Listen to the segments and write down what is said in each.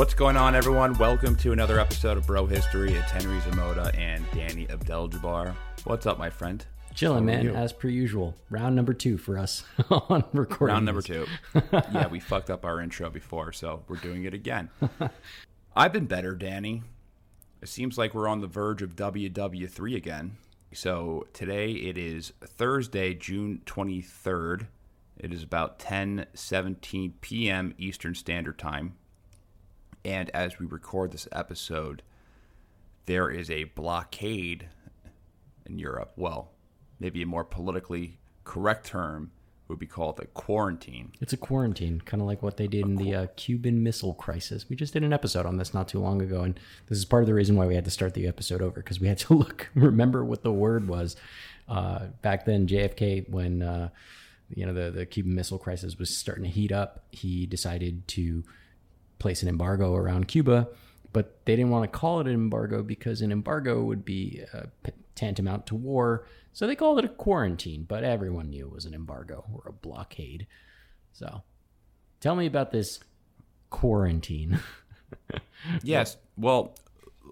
What's going on, everyone? Welcome to another episode of Bro History. It's Henry Zamota and Danny Abdel-Jabbar. What's up, my friend? Chilling, man, you? as per usual. Round number two for us on recording. Round number two. yeah, we fucked up our intro before, so we're doing it again. I've been better, Danny. It seems like we're on the verge of WW3 again. So today it is Thursday, June 23rd. It is about 10 17 p.m. Eastern Standard Time. And as we record this episode, there is a blockade in Europe. Well, maybe a more politically correct term would be called a quarantine. It's a quarantine, kind of like what they did in the uh, Cuban Missile Crisis. We just did an episode on this not too long ago, and this is part of the reason why we had to start the episode over because we had to look, remember what the word was. Uh, back then, JFK, when uh, you know the the Cuban Missile Crisis was starting to heat up, he decided to place an embargo around Cuba, but they didn't want to call it an embargo because an embargo would be uh, tantamount to war. So they called it a quarantine, but everyone knew it was an embargo or a blockade. So tell me about this quarantine. Yes. Well,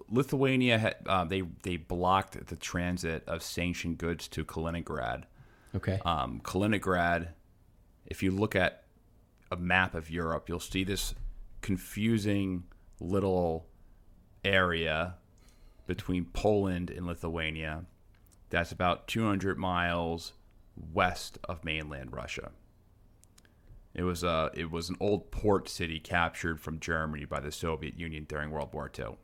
Lithuania had, uh, they they blocked the transit of sanctioned goods to Kaliningrad. okay. Um, Kaliningrad, if you look at a map of Europe, you'll see this confusing little area between Poland and Lithuania that's about 200 miles west of mainland Russia. It was a it was an old port city captured from Germany by the Soviet Union during World War II.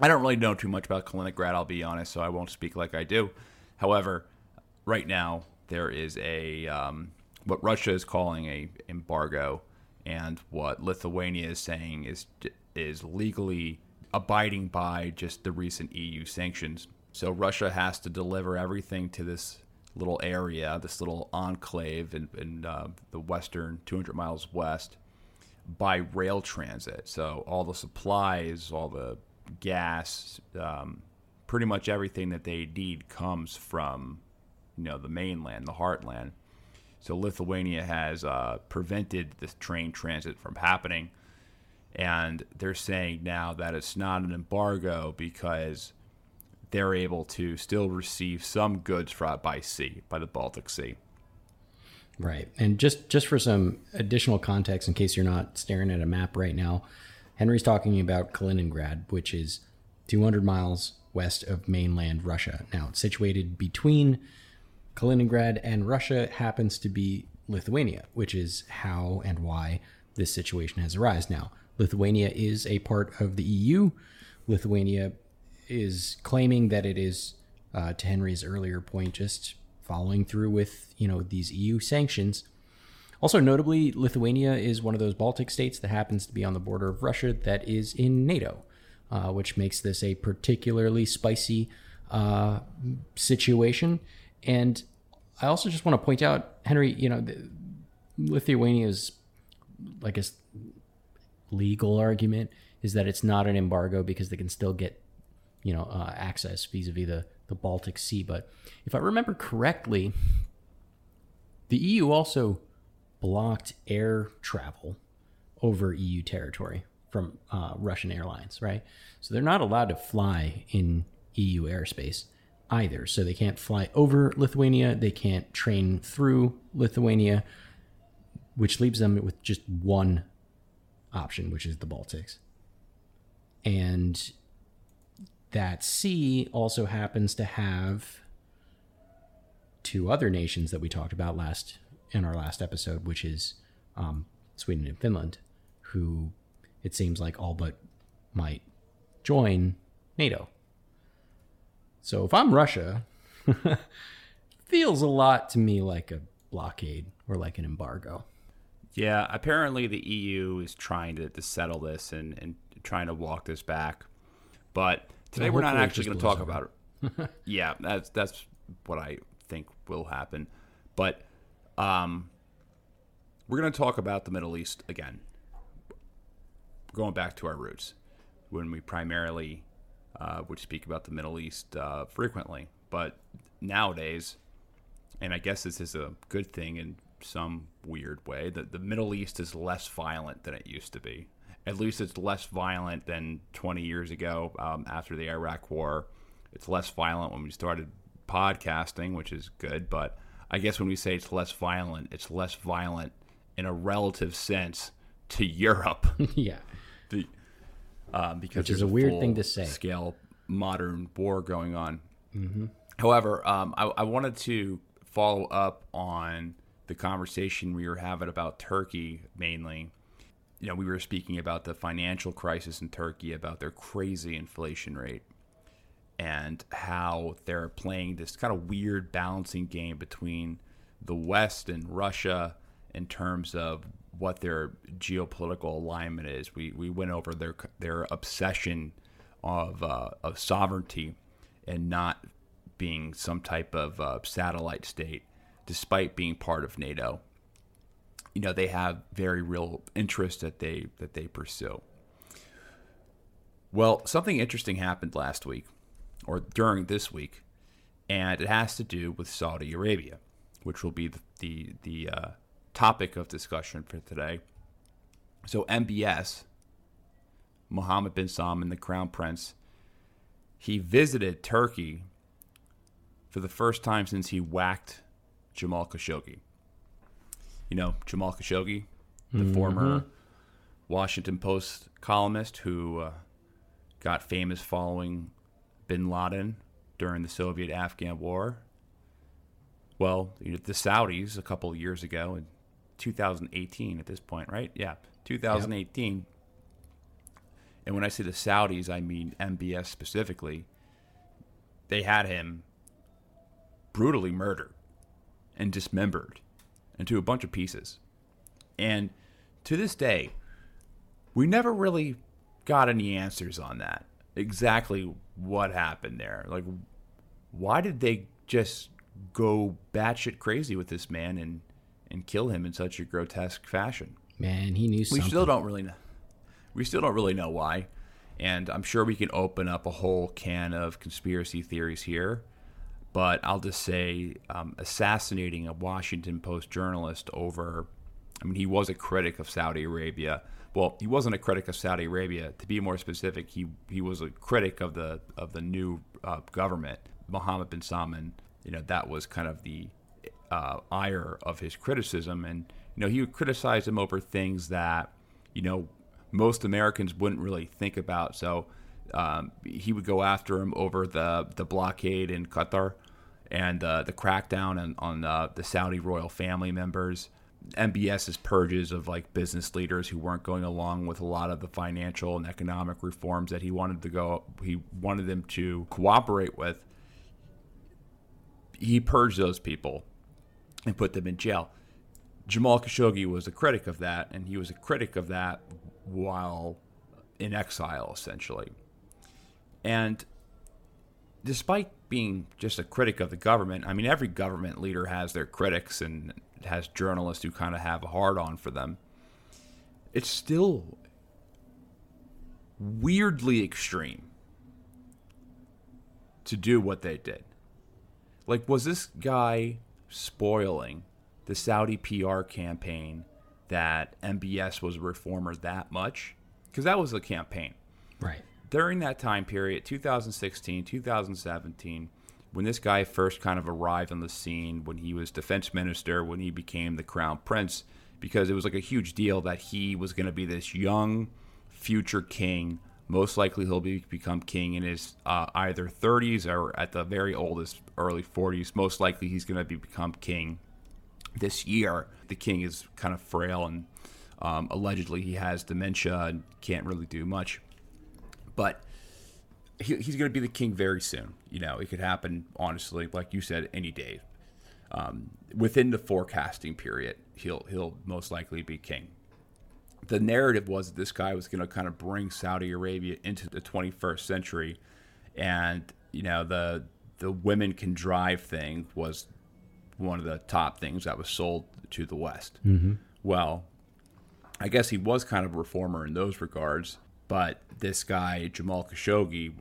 I don't really know too much about Kaliningrad, I'll be honest, so I won't speak like I do. However, right now there is a um, what Russia is calling a embargo, and what Lithuania is saying is is legally abiding by just the recent EU sanctions. So Russia has to deliver everything to this little area, this little enclave in, in uh, the western 200 miles west, by rail transit. So all the supplies, all the gas, um, pretty much everything that they need comes from, you know, the mainland, the heartland. So Lithuania has uh, prevented the train transit from happening, and they're saying now that it's not an embargo because they're able to still receive some goods fra- by sea, by the Baltic Sea. Right. And just just for some additional context in case you're not staring at a map right now, Henry's talking about Kaliningrad, which is 200 miles west of mainland Russia. Now, it's situated between Kaliningrad and Russia happens to be Lithuania, which is how and why this situation has arisen. Now, Lithuania is a part of the EU. Lithuania is claiming that it is, uh, to Henry's earlier point, just following through with you know these EU sanctions. Also, notably, Lithuania is one of those Baltic states that happens to be on the border of Russia that is in NATO, uh, which makes this a particularly spicy uh, situation. And I also just want to point out, Henry, you know, Lithuania's like a legal argument is that it's not an embargo because they can still get, you know, uh, access vis-a-vis the the Baltic Sea. But if I remember correctly, the EU also blocked air travel over EU territory from uh, Russian airlines, right? So they're not allowed to fly in EU airspace either. So they can't fly over Lithuania, they can't train through Lithuania, which leaves them with just one option, which is the Baltics. And that sea also happens to have two other nations that we talked about last in our last episode, which is um, Sweden and Finland, who it seems like all but might join NATO. So if I'm Russia, feels a lot to me like a blockade or like an embargo. Yeah, apparently the EU is trying to, to settle this and, and trying to walk this back. But today we're not actually going to talk about it. yeah, that's that's what I think will happen. But um, we're going to talk about the Middle East again. Going back to our roots, when we primarily uh, would speak about the Middle East uh, frequently, but nowadays, and I guess this is a good thing in some weird way, that the Middle East is less violent than it used to be. At least it's less violent than 20 years ago um, after the Iraq War. It's less violent when we started podcasting, which is good, but I guess when we say it's less violent, it's less violent in a relative sense to Europe. yeah. Um, because Which is a weird thing to say. Scale modern war going on. Mm-hmm. However, um, I, I wanted to follow up on the conversation we were having about Turkey mainly. You know, we were speaking about the financial crisis in Turkey, about their crazy inflation rate, and how they're playing this kind of weird balancing game between the West and Russia in terms of what their geopolitical alignment is. We we went over their their obsession of uh, of sovereignty and not being some type of uh, satellite state, despite being part of NATO. You know they have very real interests that they that they pursue. Well, something interesting happened last week, or during this week, and it has to do with Saudi Arabia, which will be the the, the uh, topic of discussion for today. So MBS, Mohammed bin Salman, the Crown Prince, he visited Turkey for the first time since he whacked Jamal Khashoggi. You know, Jamal Khashoggi, the former Washington Post columnist who uh, got famous following bin Laden during the Soviet Afghan War. Well, you know, the Saudis a couple of years ago, in 2018 at this point, right? Yeah, 2018. And when I say the Saudis, I mean MBS specifically. They had him brutally murdered and dismembered into a bunch of pieces. And to this day, we never really got any answers on that. Exactly what happened there. Like, why did they just go batshit crazy with this man and, and kill him in such a grotesque fashion? Man, he knew We something. still don't really know. We still don't really know why, and I'm sure we can open up a whole can of conspiracy theories here. But I'll just say, um, assassinating a Washington Post journalist over, I mean, he was a critic of Saudi Arabia. Well, he wasn't a critic of Saudi Arabia. To be more specific, he he was a critic of the of the new uh, government, Mohammed bin Salman. You know, that was kind of the uh, ire of his criticism, and you know, he would criticize him over things that you know most Americans wouldn't really think about. So um, he would go after him over the the blockade in Qatar and uh, the crackdown on, on uh, the Saudi royal family members. MBS's purges of like business leaders who weren't going along with a lot of the financial and economic reforms that he wanted to go he wanted them to cooperate with he purged those people and put them in jail Jamal Khashoggi was a critic of that, and he was a critic of that while in exile, essentially. And despite being just a critic of the government, I mean, every government leader has their critics and has journalists who kind of have a hard on for them. It's still weirdly extreme to do what they did. Like, was this guy spoiling the Saudi PR campaign that MBS was a reformer that much? Because that was the campaign. Right. During that time period, 2016, 2017, when this guy first kind of arrived on the scene, when he was defense minister, when he became the crown prince, because it was like a huge deal that he was going to be this young future king. Most likely, he'll be, become king in his uh, either 30s or at the very oldest, early 40s. Most likely, he's going to be become king this year. The king is kind of frail and Um, allegedly, he has dementia and can't really do much. But he, he's going to be the king very soon. You know, it could happen, honestly, like you said, any day. Um, within the forecasting period, he'll he'll most likely be king. The narrative was that this guy was going to kind of bring Saudi Arabia into the 21st century, and you know the the women can drive thing was one of the top things that was sold to the West. Mm-hmm. Well, I guess he was kind of a reformer in those regards, but this guy Jamal Khashoggi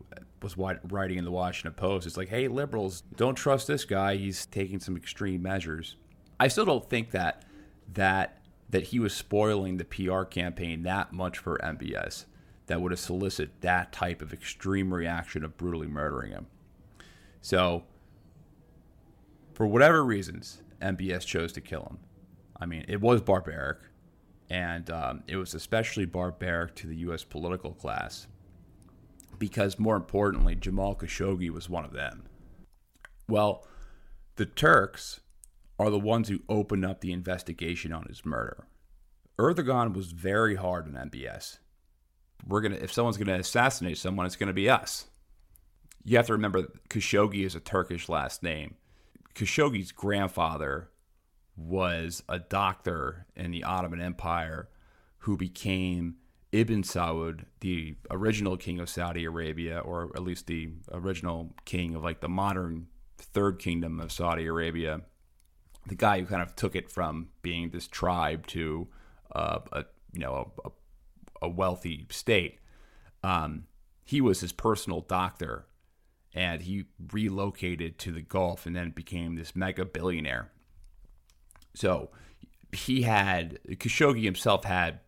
was writing in the Washington Post. It's like, hey, liberals, don't trust this guy. He's taking some extreme measures. I still don't think that that that he was spoiling the PR campaign that much for MBS that would have solicited that type of extreme reaction of brutally murdering him. So, for whatever reasons, MBS chose to kill him. I mean, it was barbaric, and um, it was especially barbaric to the U.S. political class because, more importantly, Jamal Khashoggi was one of them. Well, the Turks are the ones who opened up the investigation on his murder. Erdogan was very hard on MBS. We're gonna if someone's gonna assassinate someone, it's gonna be us you have to remember Khashoggi is a Turkish last name. Khashoggi's grandfather was a doctor in the Ottoman Empire who became Ibn Saud, the original king of Saudi Arabia, or at least the original king of like the modern third kingdom of Saudi Arabia. The guy who kind of took it from being this tribe to uh, a you know a, a wealthy state. Um, he was his personal doctor and he relocated to the Gulf and then became this mega billionaire. So he had Khashoggi himself had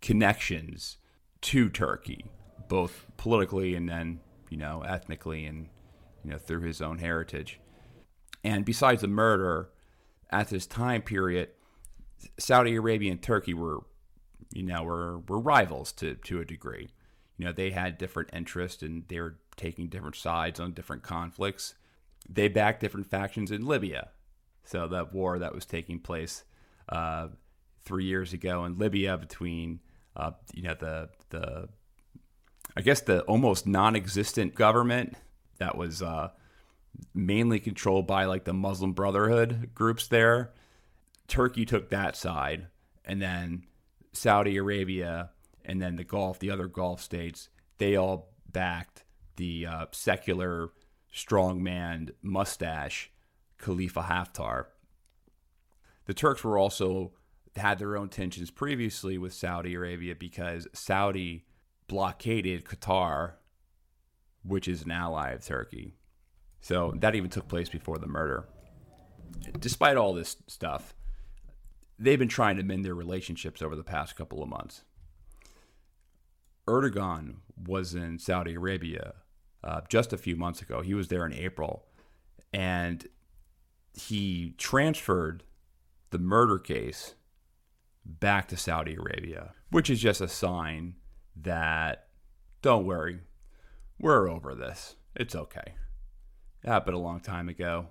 connections to Turkey, both politically and then you know ethnically and you know through his own heritage. And besides the murder, at this time period, Saudi Arabia and Turkey were you know were were rivals to to a degree. You know they had different interests and they were taking different sides on different conflicts. They backed different factions in Libya. So that war that was taking place uh, three years ago in Libya between uh, you know the the I guess the almost non-existent government that was uh, mainly controlled by like the Muslim Brotherhood groups there. Turkey took that side, and then Saudi Arabia, and then the Gulf, the other Gulf states, they all backed the uh, secular strongman mustache Khalifa Haftar. The Turks were also had their own tensions previously with Saudi Arabia because Saudi blockaded Qatar, which is an ally of Turkey. So that even took place before the murder. Despite all this stuff, they've been trying to mend their relationships over the past couple of months. Erdogan was in Saudi Arabia uh, just a few months ago. He was there in April, and he transferred the murder case back to Saudi Arabia, which is just a sign that don't worry, we're over this. It's okay. Happened a long time ago.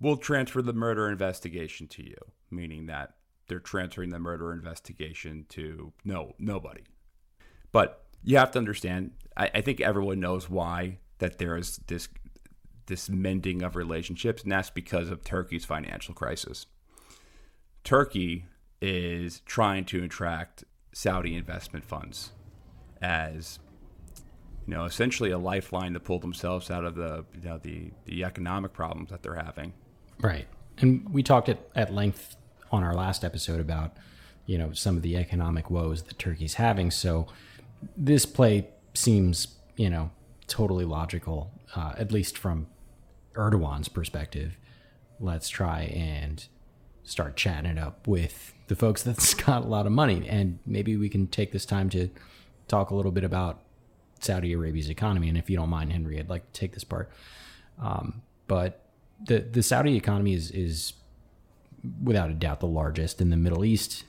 We'll transfer the murder investigation to you, meaning that they're transferring the murder investigation to no nobody. But you have to understand. I, I think everyone knows why that there is this this mending of relationships, and that's because of Turkey's financial crisis. Turkey is trying to attract Saudi investment funds as you know, essentially a lifeline to pull themselves out of the you know the the economic problems that they're having. Right, and we talked at, at length on our last episode about you know some of the economic woes that Turkey's having. So this play seems, you know, totally logical, uh, at least from Erdogan's perspective. Let's try and start chatting it up with the folks that's got a lot of money. And maybe we can take this time to talk a little bit about Saudi Arabia's economy. And if you don't mind, Henry, I'd like to take this part. Um, but the the Saudi economy is is without a doubt the largest in the Middle East.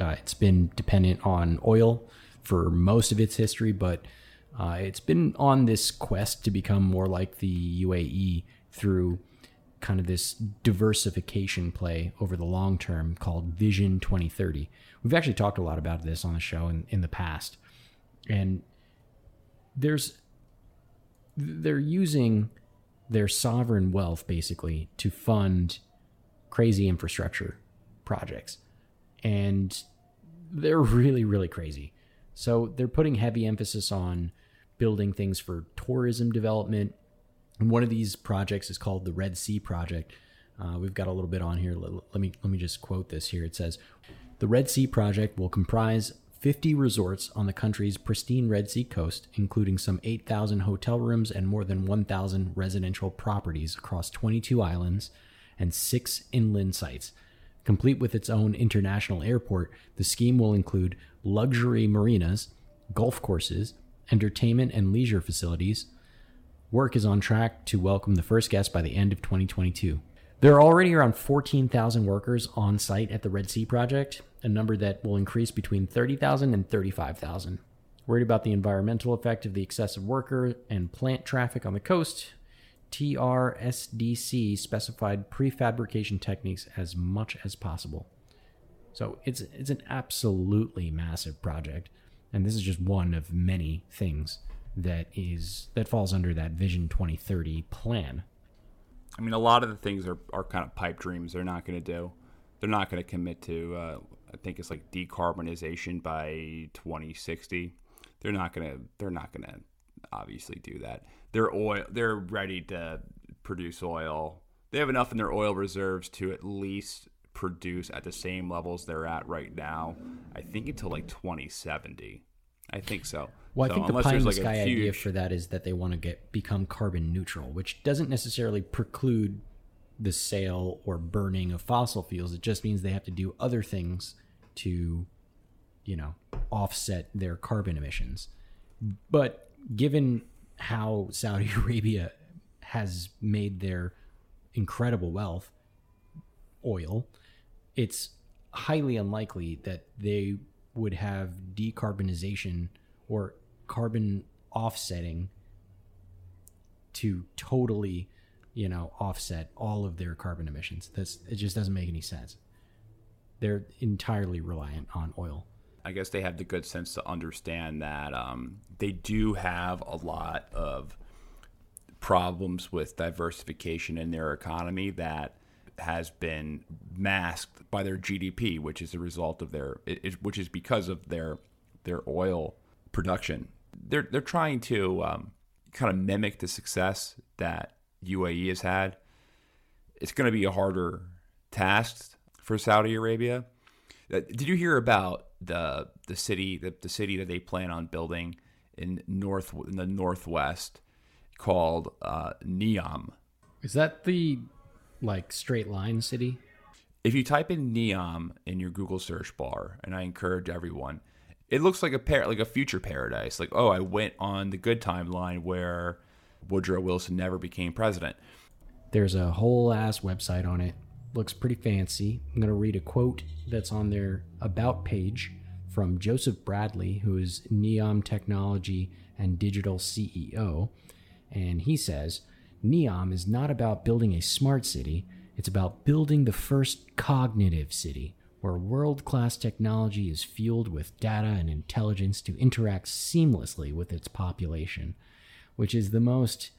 Uh, it's been dependent on oil for most of its history, but uh, it's been on this quest to become more like the UAE through kind of this diversification play over the long term called Vision 2030. We've actually talked a lot about this on the show in, in the past. And there's they're using their sovereign wealth basically to fund crazy infrastructure projects. And they're really, really crazy. So they're putting heavy emphasis on building things for tourism development. And one of these projects is called the Red Sea Project. Uh, we've got a little bit on here. Let, let me let me just quote this here. It says, "The Red Sea Project will comprise 50 resorts on the country's pristine Red Sea coast, including some 8,000 hotel rooms and more than 1,000 residential properties across 22 islands and six inland sites." Complete with its own international airport, the scheme will include luxury marinas, golf courses, entertainment and leisure facilities. Work is on track to welcome the first guest by the end of 2022. There are already around 14,000 workers on site at the Red Sea Project, a number that will increase between 30,000 and 35,000. Worried about the environmental effect of the excessive worker and plant traffic on the coast, TRSDC specified prefabrication techniques as much as possible. So it's it's an absolutely massive project, and this is just one of many things that is that falls under that Vision 2030 plan. I mean, a lot of the things are, are kind of pipe dreams. They're not going to do. They're not going to commit to. Uh, I think it's like decarbonization by 2060. They're not going to. They're not to obviously do that. They're oil. They're ready to produce oil. They have enough in their oil reserves to at least produce at the same levels they're at right now. I think until like 2070. I think so. Well, so I think the pie in the sky huge... idea for that is that they want to get become carbon neutral, which doesn't necessarily preclude the sale or burning of fossil fuels. It just means they have to do other things to, you know, offset their carbon emissions. But given how Saudi Arabia has made their incredible wealth, oil, it's highly unlikely that they would have decarbonization or carbon offsetting to totally, you know, offset all of their carbon emissions. That's it just doesn't make any sense. They're entirely reliant on oil. I guess they have the good sense to understand that um, they do have a lot of problems with diversification in their economy that has been masked by their GDP, which is a result of their, it, which is because of their their oil production. They're they're trying to um, kind of mimic the success that UAE has had. It's going to be a harder task for Saudi Arabia. Uh, did you hear about the the city the, the city that they plan on building in north in the northwest called uh, Neom? Is that the like straight line city? If you type in Neom in your Google search bar, and I encourage everyone, it looks like a par- like a future paradise. Like, oh, I went on the good timeline where Woodrow Wilson never became president. There's a whole ass website on it. Looks pretty fancy. I'm going to read a quote that's on their about page from Joseph Bradley, who is Neom Technology and Digital CEO. And he says, Neom is not about building a smart city, it's about building the first cognitive city, where world class technology is fueled with data and intelligence to interact seamlessly with its population, which is the most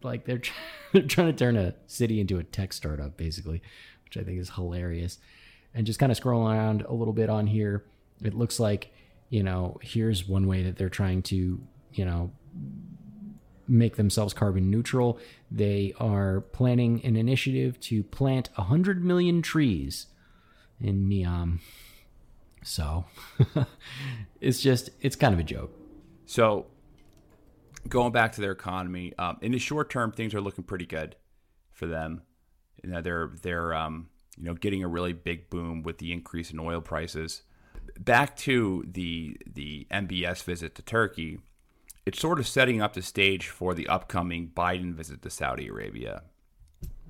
like they're, they're trying to turn a city into a tech startup, basically, which I think is hilarious. And just kind of scrolling around a little bit on here, it looks like, you know, here's one way that they're trying to, you know, make themselves carbon neutral. They are planning an initiative to plant 100 million trees in Neom. So it's just, it's kind of a joke. So going back to their economy, um, in the short term, things are looking pretty good for them. You know, they're, they're, um, you know, getting a really big boom with the increase in oil prices. Back to the the MBS visit to Turkey, it's sort of setting up the stage for the upcoming Biden visit to Saudi Arabia.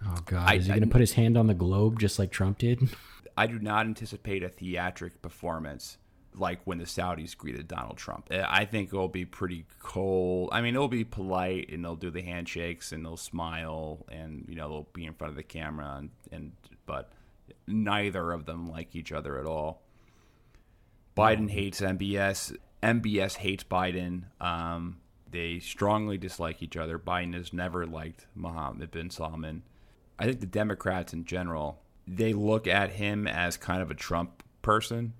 Oh God, I, is he going to put his hand on the globe just like Trump did? I do not anticipate a theatric performance like when the Saudis greeted Donald Trump. Uh, I think it'll be pretty cold. I mean, it'll be polite and they'll do the handshakes and they'll smile and you know they'll be in front of the camera and, and but neither of them like each other at all. Biden hates MBS. MBS hates Biden. Um, they strongly dislike each other. Biden has never liked Mohammed bin Salman. I think the Democrats in general, they look at him as kind of a Trump person,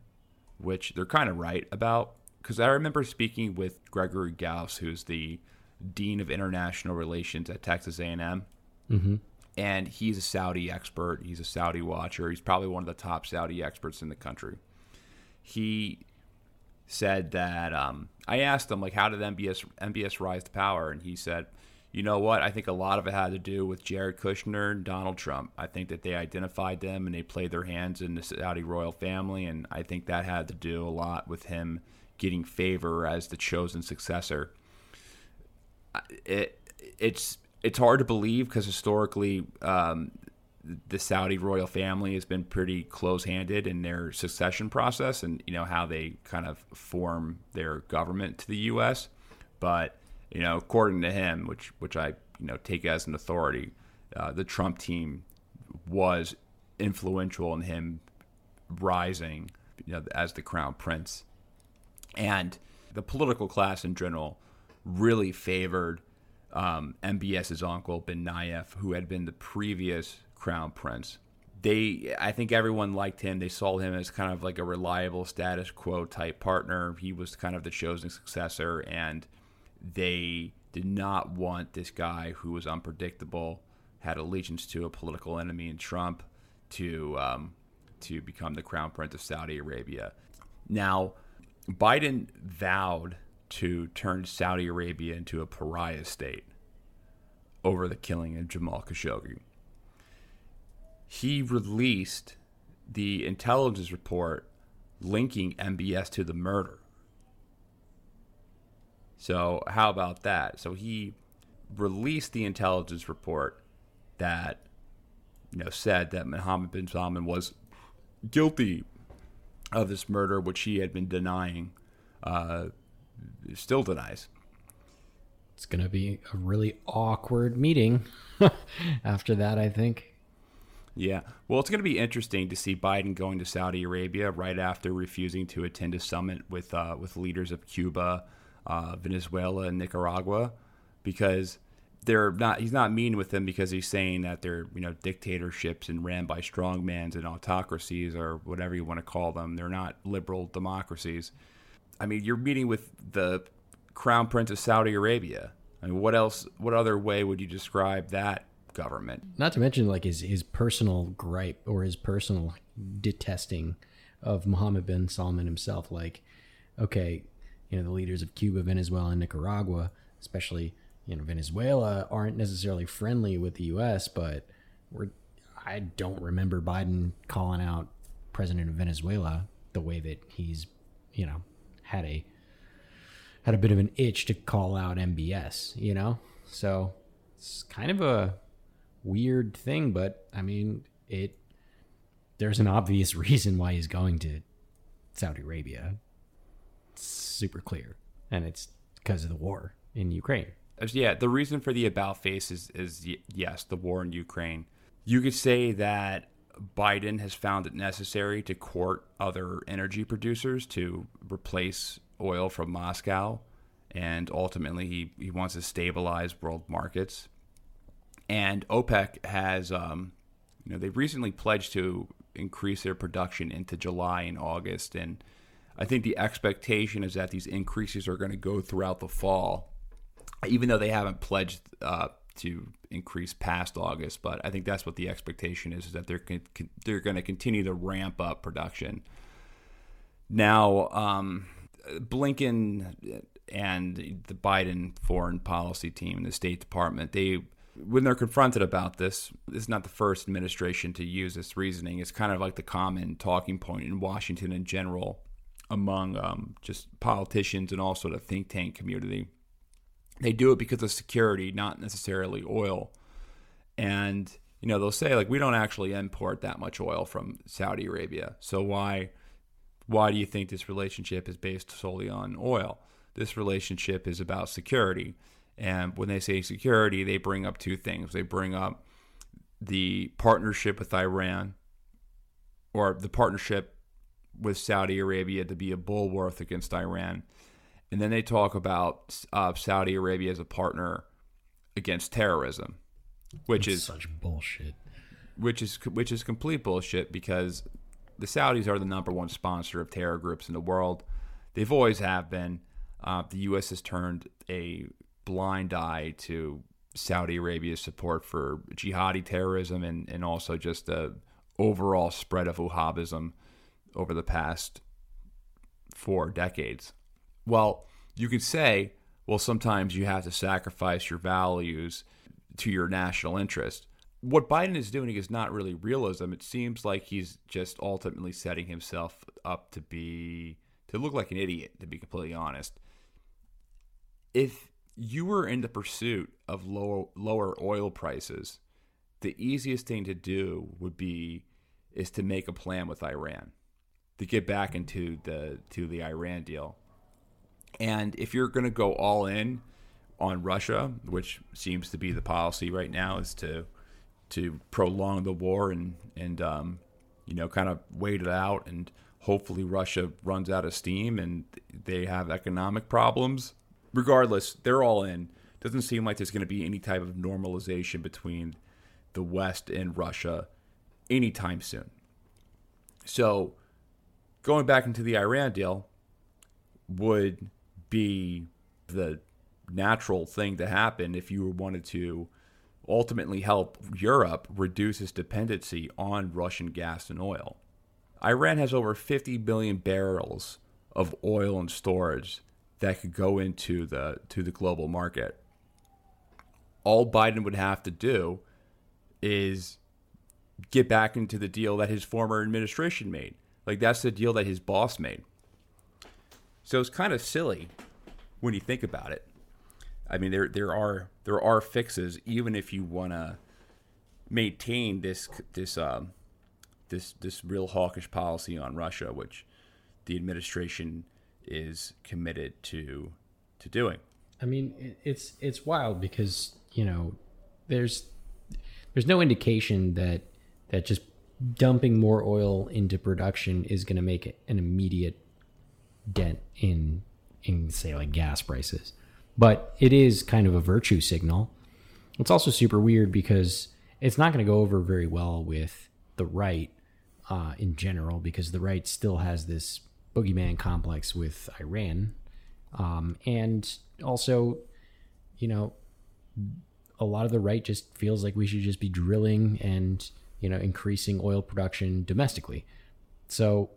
which they're kind of right about. Because I remember speaking with Gregory Gause, who's the dean of international relations at Texas A&M, Mm-hmm. and he's a Saudi expert. He's a Saudi watcher. He's probably one of the top Saudi experts in the country. He said that um, I asked him like, how did MBS MBS rise to power? And he said, you know what? I think a lot of it had to do with Jared Kushner and Donald Trump. I think that they identified them and they played their hands in the Saudi royal family, and I think that had to do a lot with him getting favor as the chosen successor. It it's it's hard to believe because historically um, the Saudi royal family has been pretty close-handed in their succession process and you know how they kind of form their government to the U.S. But you know, according to him, which which I you know take as an authority, uh, the Trump team was influential in him rising you know, as the crown prince, and the political class in general really favored um, MBS's uncle bin Nayef, who had been the previous crown prince. They, I think everyone liked him. They saw him as kind of like a reliable status quo type partner. He was kind of the chosen successor, and they did not want this guy who was unpredictable, had allegiance to a political enemy in Trump, to um, to become the crown prince of Saudi Arabia. Now, Biden vowed to turn Saudi Arabia into a pariah state over the killing of Jamal Khashoggi. He released the intelligence report linking MBS to the murder. So, how about that? So, he released the intelligence report that you know said that Mohammed bin Salman was guilty of this murder, which he had been denying, uh, still denies. It's going to be a really awkward meeting after that, I think. Yeah. Well, it's going to be interesting to see Biden going to Saudi Arabia right after refusing to attend a summit with uh, with leaders of Cuba, uh, Venezuela, and Nicaragua, because they're not. He's not mean with them because he's saying that they're you know dictatorships and ran by strongmans and autocracies or whatever you want to call them. They're not liberal democracies. I mean, you're meeting with the crown prince of Saudi Arabia. I mean, what else? What other way would you describe that government? Not to mention like his his personal gripe or his personal detesting of Mohammed bin Salman himself. Like, okay, you know, the leaders of Cuba, Venezuela, and Nicaragua, especially you know Venezuela, aren't necessarily friendly with the U.S., but we're I don't remember Biden calling out President of Venezuela the way that he's you know had a had a bit of an itch to call out MBS, you know? So it's kind of a weird thing, but I mean, it there's an obvious reason why he's going to Saudi Arabia. Super clear. And it's because of the war in Ukraine. Yeah, the reason for the about face is is yes, the war in Ukraine. You could say that Biden has found it necessary to court other energy producers to replace oil from Moscow, and ultimately he, he wants to stabilize world markets. And OPEC has, um, you know, they've recently pledged to increase their production into July and August, and I think the expectation is that these increases are going to go throughout the fall, even though they haven't pledged uh, to increase past August. But I think that's what the expectation is: is that they're con- they're going to continue to ramp up production. Now, um, Blinken and the Biden foreign policy team and the State Department, they when they're confronted about this, this is not the first administration to use this reasoning. It's kind of like the common talking point in Washington in general among um, just politicians and also the think tank community. They do it because of security, not necessarily oil. And you know they'll say like we don't actually import that much oil from Saudi Arabia, so why why do you think this relationship is based solely on oil? This relationship is about security. And when they say security, they bring up two things. They bring up the partnership with Iran or the partnership with Saudi Arabia to be a bulwark against Iran. And then they talk about uh, Saudi Arabia as a partner against terrorism, which It's is such bullshit. which is which is complete bullshit because the Saudis are the number one sponsor of terror groups in the world. They've always have been. Uh, the U.S. has turned a blind eye to Saudi Arabia's support for jihadi terrorism and, and also just the overall spread of Wahhabism over the past four decades. Well, you could say, well, sometimes you have to sacrifice your values to your national interest. What Biden is doing is not really realism. It seems like he's just ultimately setting himself up to be to look like an idiot, to be completely honest. If you were in the pursuit of lower lower oil prices, the easiest thing to do would be is to make a plan with Iran to get back into the to the Iran deal. And if you're going to go all in on Russia, which seems to be the policy right now, is to to prolong the war and and um, you know kind of wait it out, and hopefully Russia runs out of steam and they have economic problems. Regardless, they're all in. Doesn't seem like there's going to be any type of normalization between the West and Russia anytime soon. So, going back into the Iran deal would be the natural thing to happen if you wanted to ultimately help Europe reduce its dependency on Russian gas and oil. Iran has over 50 billion barrels of oil and storage that could go into the to the global market. All Biden would have to do is get back into the deal that his former administration made. Like that's the deal that his boss made. So it's kind of silly when you think about it. I mean, there there are there are fixes even if you want to maintain this this um, this this real hawkish policy on Russia, which the administration is committed to to doing. I mean, it's it's wild because you know there's there's no indication that that just dumping more oil into production is going to make an immediate dent in in say like gas prices. But it is kind of a virtue signal. It's also super weird because it's not going to go over very well with the right uh, in general because the right still has this boogeyman complex with Iran. Um, and also, you know, a lot of the right just feels like we should just be drilling and, you know, increasing oil production domestically. So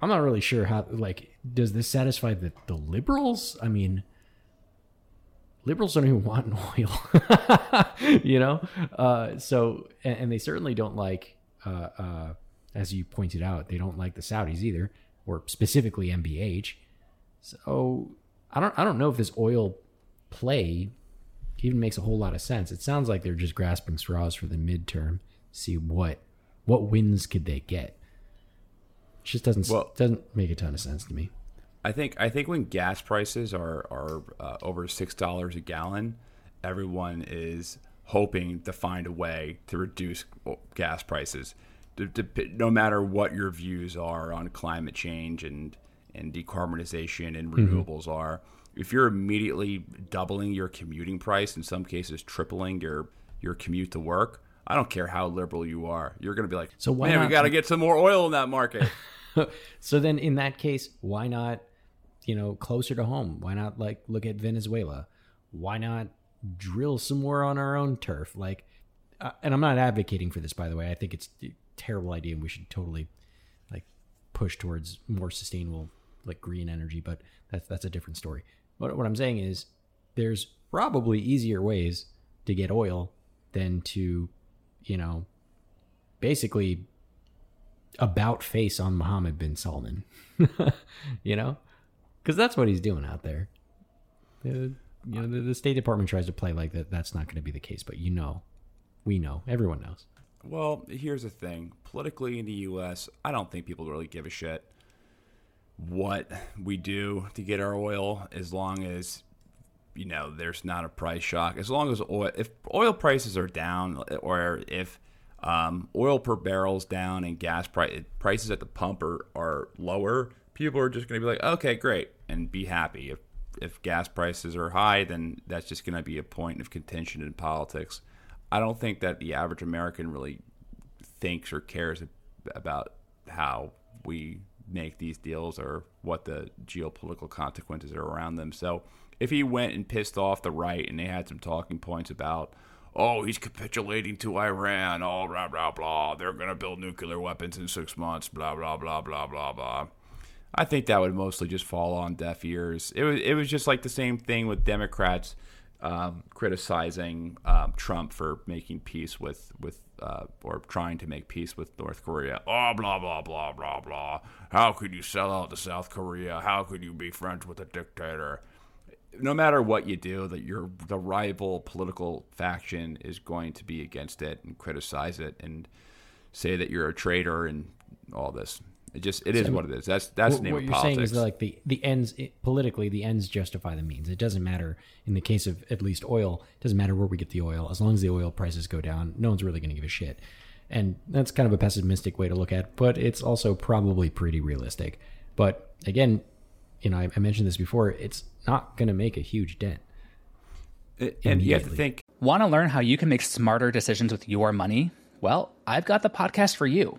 I'm not really sure how, like, does this satisfy the, the liberals? I mean, liberals don't even want oil, you know? Uh, so, and, and they certainly don't like, uh, uh, as you pointed out, they don't like the Saudis either, or specifically MBH. So I don't, I don't know if this oil play even makes a whole lot of sense. It sounds like they're just grasping straws for the midterm, see what, what wins could they get. It just doesn't Well- doesn't make a ton of sense to me. I think I think when gas prices are are uh, over six dollars a gallon, everyone is hoping to find a way to reduce gas prices. To- to- no matter what your views are on climate change and and decarbonization and renewables are, if you're immediately doubling your commuting price, in some cases tripling your your commute to work, I don't care how liberal you are, you're going to be like, So why man, we not- got to get some more oil in that market. so then in that case, why not, you know, closer to home? Why not like look at Venezuela? Why not drill some more on our own turf? Like, uh, and I'm not advocating for this, by the way. I think it's a terrible idea, and we should totally like push towards more sustainable, like green energy. But that's that's a different story. What what I'm saying is, there's probably easier ways to get oil than to, you know, basically about face on Mohammed bin Salman. you know? Because that's what he's doing out there. The, you know, the, the State Department tries to play like that. That's not going to be the case, but you know, we know, everyone knows. Well, here's the thing. Politically in the U.S., I don't think people really give a shit. what we do to get our oil as long as you know there's not a price shock. As long as oil if oil prices are down or if um, oil per barrel's down and gas price, prices at the pump are, are lower people are just going to be like okay great and be happy. If if gas prices are high then that's just going to be a point of contention in politics. I don't think that the average american really thinks or cares about how we make these deals or what the geopolitical consequences are around them. So if he went and pissed off the right and they had some talking points about, oh, he's capitulating to Iran, oh, blah, blah, blah, they're going to build nuclear weapons in six months, blah, blah, blah, blah, blah, blah. I think that would mostly just fall on deaf ears. It was, it was just like the same thing with Democrats um, criticizing um, Trump for making peace with with uh, or trying to make peace with North Korea. Oh, blah blah blah blah blah. How could you sell out to South Korea? How could you be friends with a dictator? No matter what you do, that your the rival political faction is going to be against it and criticize it and say that you're a traitor and all this. It just it is so, what it is. That's that's what, the name what of you're politics. saying is like the the ends it, politically the ends justify the means. It doesn't matter in the case of at least oil. It doesn't matter where we get the oil as long as the oil prices go down. No one's really going to give a shit. And that's kind of a pessimistic way to look at, it, but it's also probably pretty realistic. But again, you know, I, I mentioned this before. It's not going to make a huge dent. Uh, and you have to think. Want to learn how you can make smarter decisions with your money? Well, I've got the podcast for you.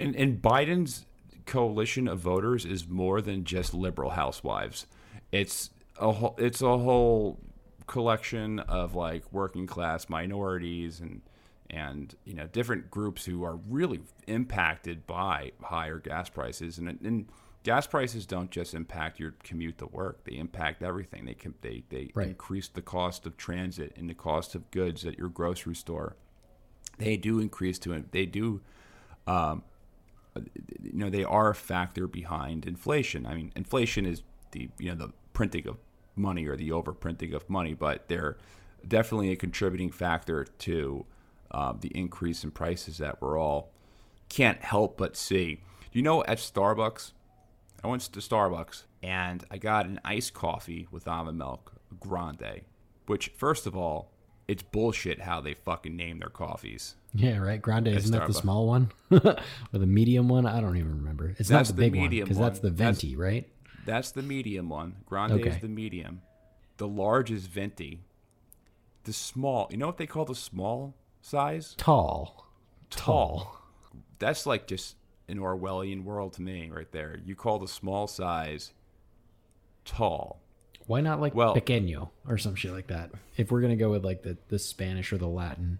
And, and Biden's coalition of voters is more than just liberal housewives. It's a whole, it's a whole collection of like working class minorities and and you know different groups who are really impacted by higher gas prices and, and gas prices don't just impact your commute to work they impact everything they can they, they right. increase the cost of transit and the cost of goods at your grocery store they do increase to they do um, you know they are a factor behind inflation. I mean, inflation is the you know the printing of money or the overprinting of money, but they're definitely a contributing factor to uh, the increase in prices that we're all can't help but see. You know, at Starbucks, I went to Starbucks and I got an iced coffee with almond milk, grande, which first of all it's bullshit how they fucking name their coffees. Yeah, right. Grande isn't that the small one or the medium one? I don't even remember. It's that's not the, the big one because that's the venti, that's, right? That's the medium one. Grande okay. is the medium. The large is venti. The small, you know what they call the small size? Tall. Tall. That's like just an Orwellian world to me, right there. You call the small size tall. Why not like Well- pequeño or some shit like that? If we're gonna go with like the, the Spanish or the Latin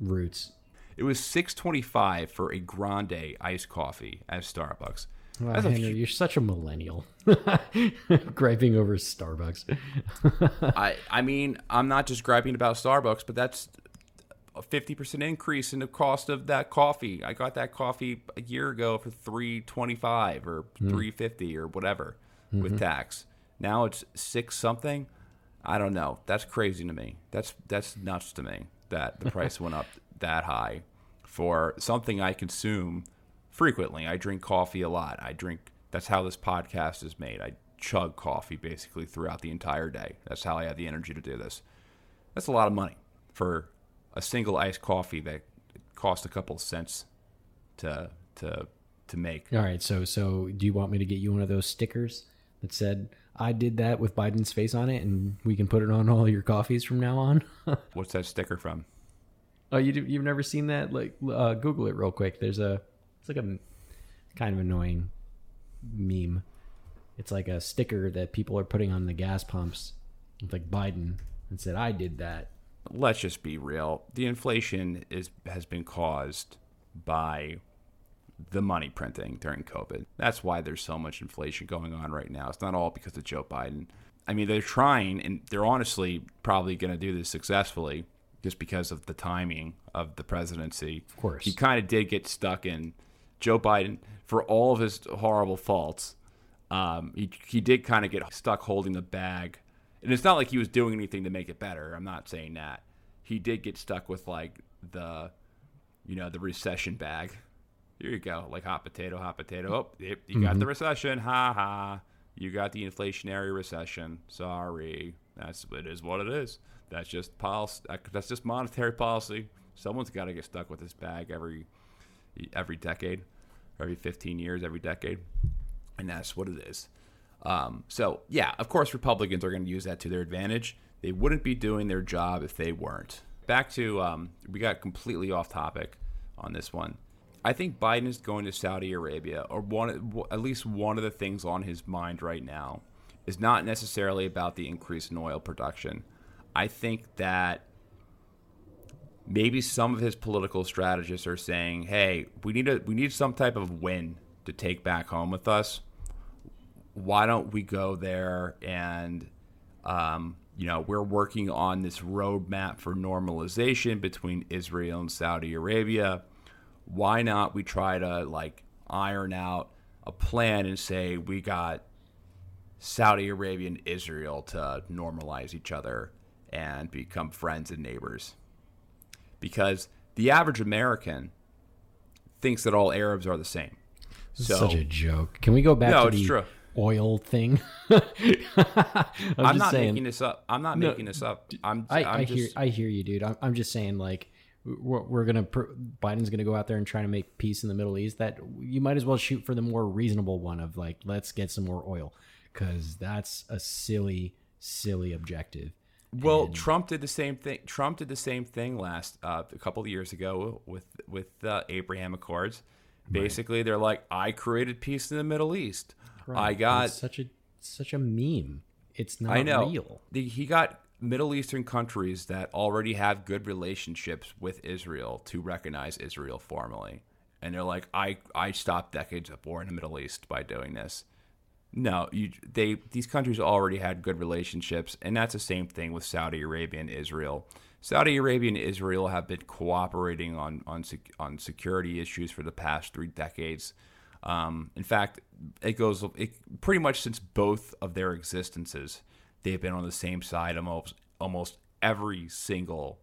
roots. It was six twenty five for a grande iced coffee at Starbucks. Wow, Henry, you're such a millennial. Griping over Starbucks. I I mean, I'm not just griping about Starbucks, but that's a 50% increase in the cost of that coffee. I got that coffee a year ago for 325 or hmm. 350 or whatever mm-hmm. with tax. Now it's 6 something. I don't know. That's crazy to me. That's that's nuts to me that the price went up that high for something I consume frequently. I drink coffee a lot. I drink that's how this podcast is made. I chug coffee basically throughout the entire day. That's how I have the energy to do this. That's a lot of money for a single iced coffee that cost a couple cents to to to make. All right, so so do you want me to get you one of those stickers that said I did that with Biden's face on it, and we can put it on all your coffees from now on? What's that sticker from? oh, you you've never seen that? Like, uh, Google it real quick. There's a it's like a kind of annoying meme. It's like a sticker that people are putting on the gas pumps with like Biden and said I did that. let's just be real. The inflation is has been caused by the money printing during COVID. That's why there's so much inflation going on right now. It's not all because of Joe Biden. I mean, they're trying, and they're honestly probably going to do this successfully, just because of the timing of the presidency. Of course. he kind of did get stuck in Joe Biden for all of his horrible faults. Um, he he did kind of get stuck holding the bag, and it's not like he was doing anything to make it better. I'm not saying that. He did get stuck with like the, you know, the recession bag. Here you go, like hot potato, hot potato. Oh, yep, you got the recession. Ha ha. You got the inflationary recession. Sorry, that's it is what it is. That's just policy. That's just monetary policy. Someone's got to get stuck with this bag every every decade, every 15 years, every decade, and that's what it is. Um, so yeah, of course, Republicans are going to use that to their advantage. They wouldn't be doing their job if they weren't. Back to um, we got completely off topic on this one. I think Biden is going to Saudi Arabia, or one at least one of the things on his mind right now is not necessarily about the increase in oil production. I think that maybe some of his political strategists are saying, "Hey, we need a we need some type of win to take back home with us. Why don't we go there and um, you know, we're working on this roadmap for normalization between Israel and Saudi Arabia. Why not we try to like iron out a plan and say we got Saudi Arabia and Israel to normalize each other and become friends and neighbors? Because the average American thinks that all Arabs are the same. So such a joke. Can we go back No, to the true. oil thing? I'm, I'm, not saying, making this up. I'm not No, making this up. I'm, I, I'm I just hear I hear you, dude. I'm, I'm just saying, like, we're, we're gonna Biden's gonna go out there and try to make peace in the Middle East. That you might as well shoot for the more reasonable one of like, let's get some more oil, because that's a silly, silly objective. Well, Trump did the same thing. Trump did the same thing last uh, a couple of years ago with with the Abraham Accords. Basically, they're like, I created peace in the Middle East. Right. I got, It's such a such a meme. It's not I know, real. The, he got Middle Eastern countries that already have good relationships with Israel to recognize Israel formally, and they're like, I I stopped decades of war in the Middle East by doing this. No, you they these countries already had good relationships, and that's the same thing with Saudi Arabia and Israel. Saudi Arabia and Israel have been cooperating on on on security issues for the past three decades. Um, in fact, it goes it, pretty much since both of their existences, they've been on the same side almost almost every single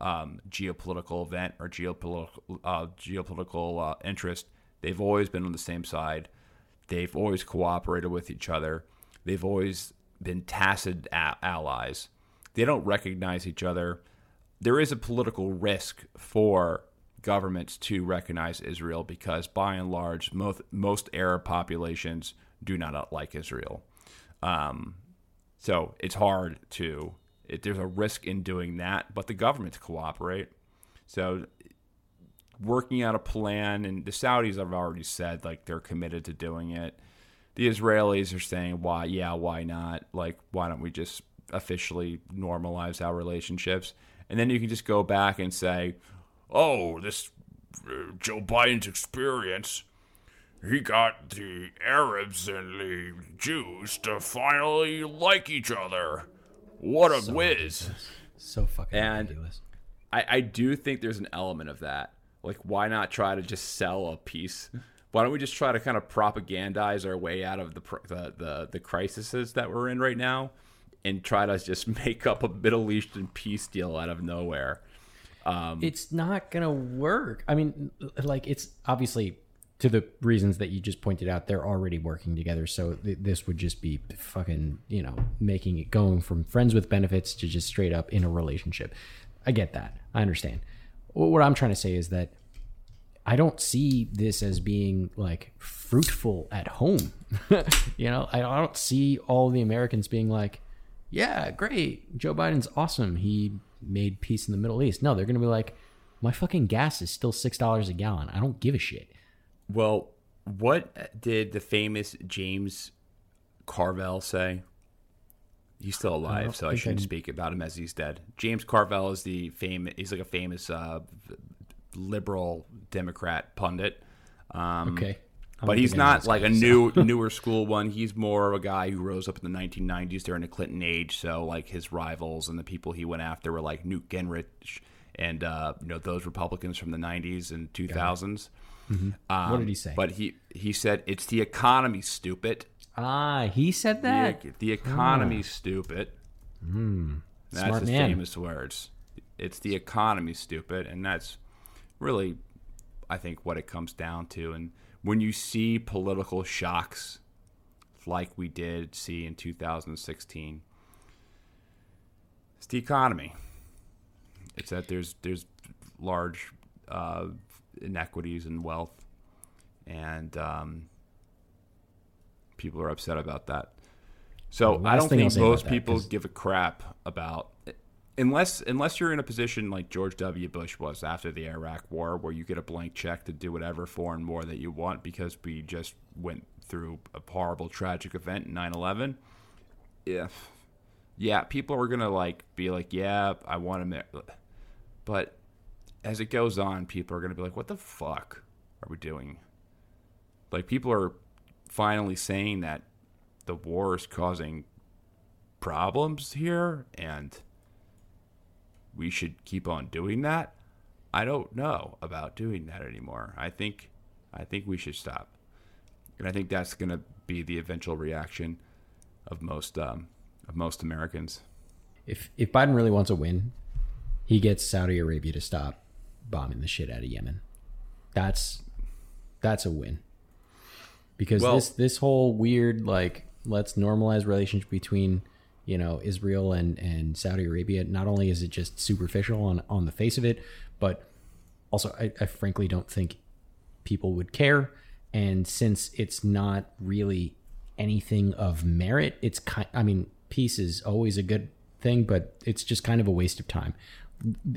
um, geopolitical event or geopolitical uh, geopolitical uh, interest. They've always been on the same side. They've always cooperated with each other. They've always been tacit a- allies. They don't recognize each other. There is a political risk for governments to recognize Israel because, by and large, most most Arab populations do not like Israel. Um, so it's hard to. It, there's a risk in doing that, but the governments cooperate. So working out a plan, and the Saudis have already said like they're committed to doing it. the Israelis are saying, "Why? Yeah, why not? Like, why don't we just officially normalize our relationships?" And then you can just go back and say, "Oh, this uh, Joe Biden's experience." He got the Arabs and the Jews to finally like each other. What a whiz! So fucking And- ridiculous. I, I do think there's an element of that. Like, why not try to just sell a piece? Why don't we just try to kind of propagandize our way out of the the the, the crises that we're in right now, and try to just make up a Middle Eastern peace deal out of nowhere? Um, it's not gonna work. I mean, like it's obviously to the reasons that you just pointed out, they're already working together. So th- this would just be fucking, you know, making it going from friends with benefits to just straight up in a relationship. I get that. I understand. What I'm trying to say is that I don't see this as being like fruitful at home. you know, I don't see all the Americans being like, yeah, great. Joe Biden's awesome. He made peace in the Middle East. No, they're going to be like, my fucking gas is still $6 a gallon. I don't give a shit. Well, what did the famous James Carville say? He's still alive, so I shouldn't I- speak about him as he's dead. James Carville is the famous. He's like a famous uh, liberal Democrat pundit. Um, Okay. I don't but he's I not like guy, a so- new newer school one. He's more of a guy who rose up in the 1990s during the Clinton age. So like his rivals and the people he went after were like Newt Gingrich and uh, you know those Republicans from the 90s and 2000s. Um, What did he say? But he he said it's the economy, stupid. Ah, he said The, that. the economy's stupid. That's Hmm. Smart his man. famous words. It's the economy, stupid, and that's really, I think, what it comes down to. And when you see political shocks like we did see in 2016, it's the economy. It's that there's there's large uh, inequities in wealth, and um, people are upset about that. So I don't think most people give a crap about unless unless you're in a position like George W. Bush was after the Iraq War, where you get a blank check to do whatever foreign war that you want because we just went through a horrible, tragic event in 9/11. Yeah, yeah, people are gonna like be like, yeah, I want to, but as it goes on, people are gonna be like, what the fuck are we doing? Like people are finally saying that the war is causing problems here and we should keep on doing that. I don't know about doing that anymore. I think I think we should stop. And I think that's going to be the eventual reaction of most um, of most Americans. If if Biden really wants a win, he gets Saudi Arabia to stop bombing the shit out of Yemen. That's that's a win. Because Well- this this whole weird like let's normalize relationship between you know Israel and and Saudi Arabia. Not only is it just superficial on on the face of it, but also I, I frankly don't think people would care. And since it's not really anything of merit, it's kind. I mean, peace is always a good thing, but it's just kind of a waste of time.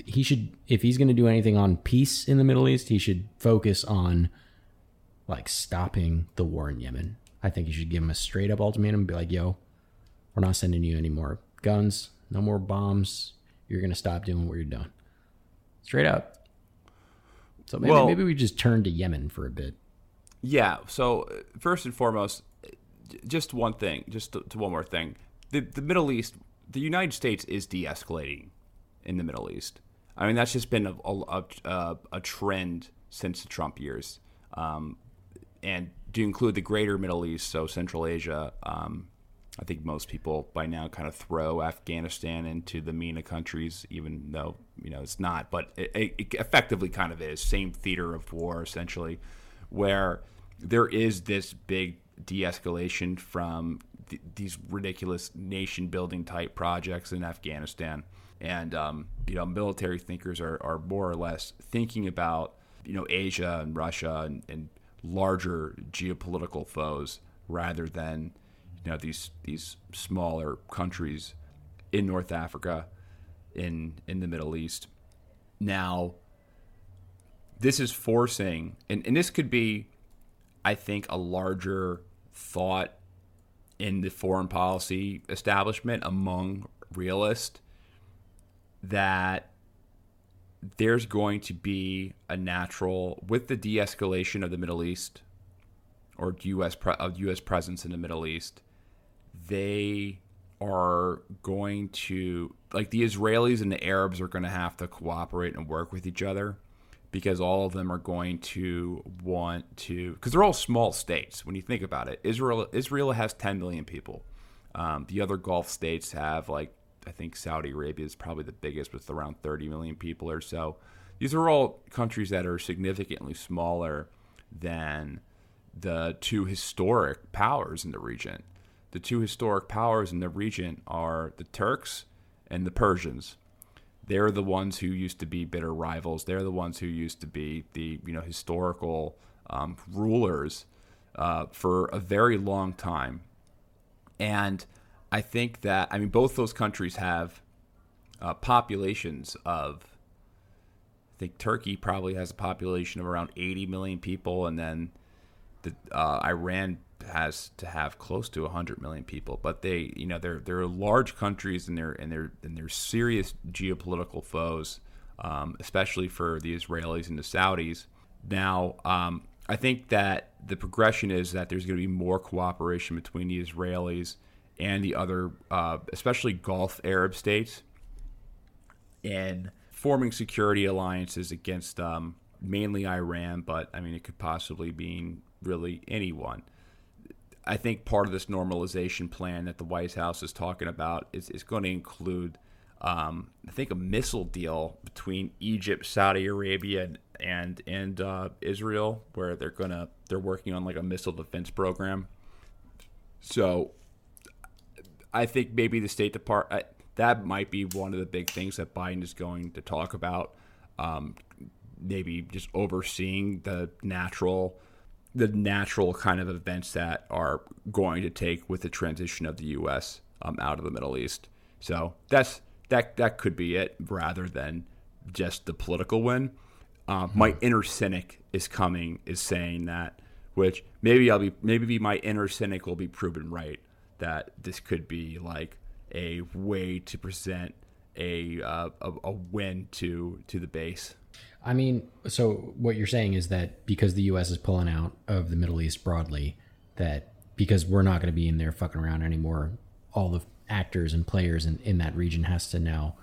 He should, if he's going to do anything on peace in the Middle East, he should focus on like stopping the war in Yemen. I think he should give him a straight up ultimatum, be like, "Yo, we're not sending you any more guns, no more bombs. You're going to stop doing what you're doing." Straight up. So maybe, Well- maybe we just turn to Yemen for a bit. Yeah. So uh, first and foremost, just one thing, just to, to one more thing. The the Middle East, the United States is de-escalating in the Middle East. I mean, that's just been a a, a, a trend since the Trump years. Um, and to include the greater Middle East, so Central Asia, um, I think most people by now kind of throw Afghanistan into the MENA countries, even though you know it's not, but it, it, effectively kind of is. Same theater of war, essentially, where there is this big de-escalation from th- these ridiculous nation-building type projects in Afghanistan, and um, you know, military thinkers are, are more or less thinking about you know Asia and Russia and, and larger geopolitical foes rather than you know these these smaller countries in North Africa, in in the Middle East. Now, this is forcing, and, and this could be, I think, a larger thought in the foreign policy establishment among realists that there's going to be a natural with the de-escalation of the Middle East or U.S. Of U.S. presence in the Middle East, they are going to like the Israelis and the Arabs are going to have to cooperate and work with each other because all of them are going to want to because they're all small states when you think about it. Israel Israel has 10 million people. Um, the other Gulf states have like I think Saudi Arabia is probably the biggest with around 30 million people or so. These are all countries that are significantly smaller than the two historic powers in the region. The two historic powers in the region are the Turks and the Persians. They're the ones who used to be bitter rivals. They're the ones who used to be the you know historical um, rulers uh, for a very long time. And I think that I mean both those countries have uh, populations of. I think Turkey probably has a population of around 80 million people, and then the, uh, Iran has to have close to 100 million people, but they, you know, they're they're large countries and they're and they're and they're serious geopolitical foes, um, especially for the Israelis and the Saudis. Now, um, I think that the progression is that there's going to be more cooperation between the Israelis and the other, uh, especially Gulf Arab states, in forming security alliances against um, mainly Iran, but I mean it could possibly mean really anyone. I think part of this normalization plan that the White House is talking about is, is going to include, um, I think, a missile deal between Egypt, Saudi Arabia, and and uh, Israel, where they're gonna they're working on like a missile defense program. So, I think maybe the State Department that might be one of the big things that Biden is going to talk about. Um, maybe just overseeing the natural the natural kind of events that are going to take with the transition of the U.S. Um, out of the Middle East. So that's that that could be it, rather than just the political win. Uh, mm-hmm. My inner cynic is coming, is saying that, which maybe I'll be maybe my inner cynic will be proven right that this could be like a way to present a uh, a, a win to to the base. I mean, so what you're saying is that because the U.S. is pulling out of the Middle East broadly, that because we're not going to be in there fucking around anymore, all the actors and players in, in that region has to now,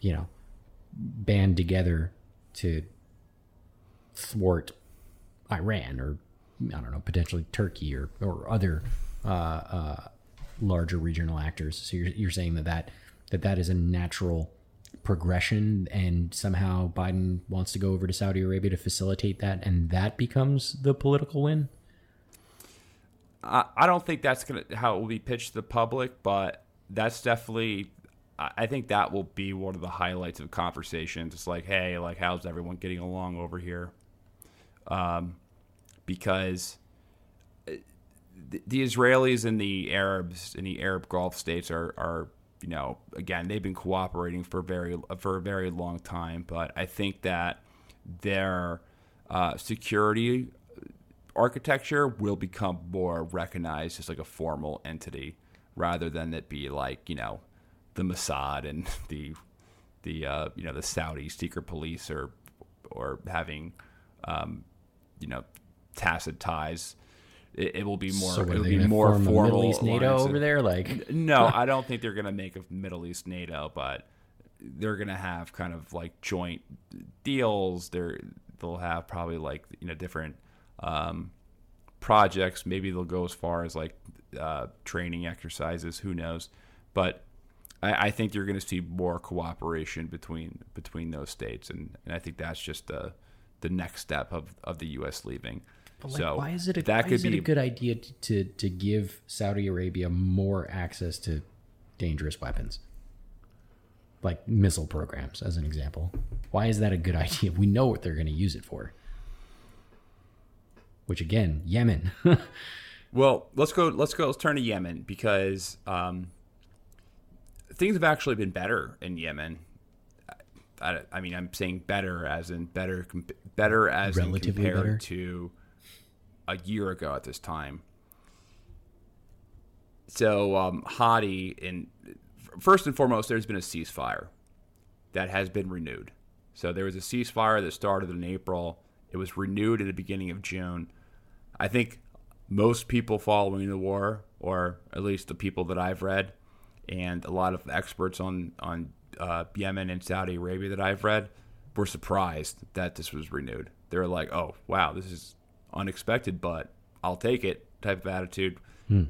you know, band together to thwart Iran or I don't know, potentially Turkey or or other uh, uh, larger regional actors. So you're you're saying that that that that is a natural progression and somehow Biden wants to go over to Saudi Arabia to facilitate that and that becomes the political win? I don't think that's gonna how it will be pitched to the public, but that's definitely I think that will be one of the highlights of conversations. It's like, hey, like how's everyone getting along over here? Um, because the, Israelis and the Arabs and the Arab Gulf states are are you know, again, they've been cooperating for very for a very long time, but I think that their uh, security architecture will become more recognized as like a formal entity rather than it be like you know the Mossad and the the uh, you know the Saudi secret police or or having um, you know tacit ties it, it will be more. So it'll be more formal. Middle East NATO over there, like no, I don't think they're going to make a Middle East NATO, but they're going to have kind of like joint deals. They're they'll have probably like you know different um, projects. Maybe they'll go as far as like uh, training exercises. Who knows? But I, I think you're going to see more cooperation between between those states, and, and I think that's just the the next step of, of the U.S. leaving. But like, so why is it a, that why is it a good idea to, to, to give Saudi Arabia more access to dangerous weapons, like missile programs, as an example? Why is that a good idea? We know what they're going to use it for. Which again, Yemen. well, let's go. Let's go. Let's turn to Yemen because um, things have actually been better in Yemen. I, I, mean, I'm saying better as in better, better as Relatively in compared better. to a year ago at this time. so um, Hadi, and first and foremost, there's been a ceasefire that has been renewed. So there was a ceasefire that started in April. It was renewed at the beginning of June. I think most people following the war, or at least the people that I've read, and a lot of experts on on uh, Yemen and Saudi Arabia that I've read, were surprised that this was renewed. They were like, "Oh, wow, this is unexpected, but I'll take it." Type of attitude.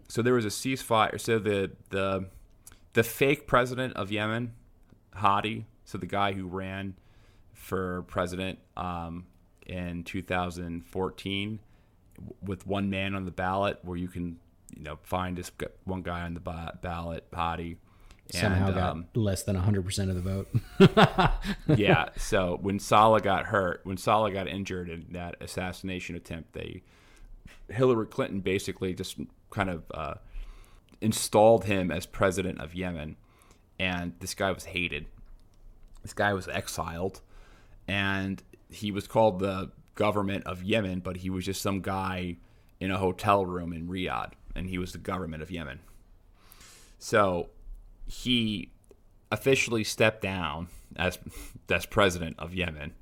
So there was a ceasefire. So the the the fake president of Yemen, Hadi, so the guy who ran for president um, in 2014 with one man on the ballot, where you can you know find this one guy on the ballot, Hadi. Somehow And, got um, less than 100% of the vote. yeah. So when Saleh got hurt, when Saleh got injured in that assassination attempt, they Hillary Clinton basically just kind of uh, installed him as president of Yemen, and this guy was hated. This guy was exiled, and he was called the government of Yemen, but he was just some guy in a hotel room in Riyadh, and he was the government of Yemen. So he officially stepped down as as president of Yemen,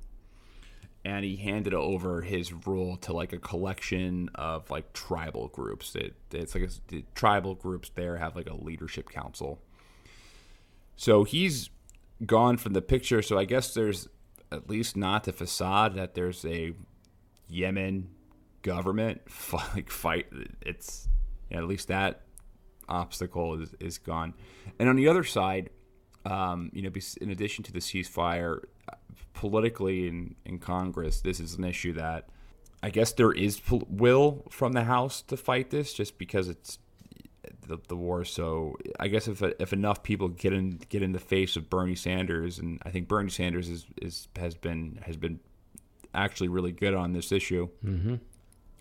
and he handed over his rule to like a collection of like tribal groups. It, it's like a, the tribal groups there have like a leadership council. So he's gone from the picture. So I guess there's at least not the facade that there's a Yemen government like fight. It's yeah, at least that obstacle is, is gone. And on the other side, um, you know, in addition to the ceasefire, politically in, in Congress, this is an issue that I guess there is will from the House to fight this, just because it's the, the war. So I guess if if enough people get in get in the face of Bernie Sanders, and I think Bernie Sanders is, is has been has been actually really good on this issue. Mm-hmm.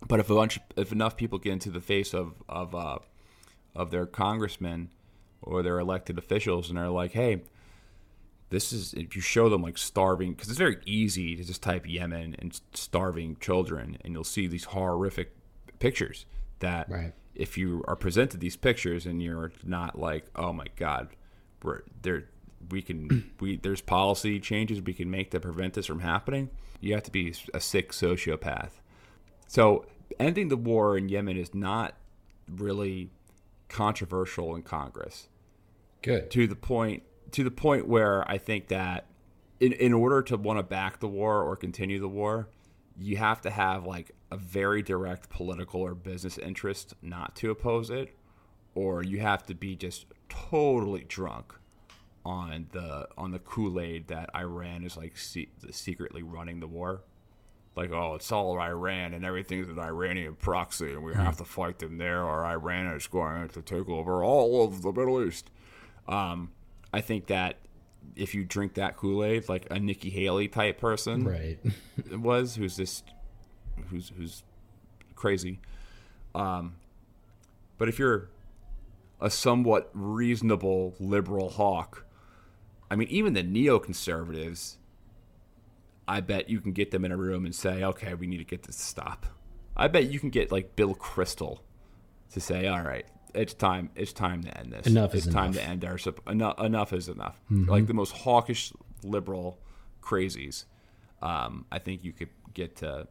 But if a bunch if enough people get into the face of of uh, of their congressmen or their elected officials and they're like, hey, this is if you show them like starving because it's very easy to just type Yemen and starving children and you'll see these horrific pictures that Right. if you are presented these pictures and you're not like, oh my god, we're there we can we there's policy changes we can make to prevent this from happening. You have to be a sick sociopath. So ending the war in Yemen is not really controversial in Congress Good. to the point to the point where I think that in in order to want to back the war or continue the war, you have to have like a very direct political or business interest not to oppose it, or you have to be just totally drunk on the on the Kool Aid that Iran is like se- secretly running the war. Like, oh, it's all Iran and everything's an Iranian proxy, and we have to fight them there, or Iran is going to take over all of the Middle East. Um, I think that if you drink that Kool Aid, like a Nikki Haley type person Right. was, who's this, who's who's crazy. Um, but if you're a somewhat reasonable liberal hawk, I mean, even the neoconservatives, I bet you can get them in a room and say, "Okay, we need to get this to stop." I bet you can get like Bill Kristol to say, "All right, it's time. It's time to end this. Enough it's is time enough." to end our enough. Enough is enough." Mm-hmm. Like the most hawkish liberal crazies, um, I think you could get to,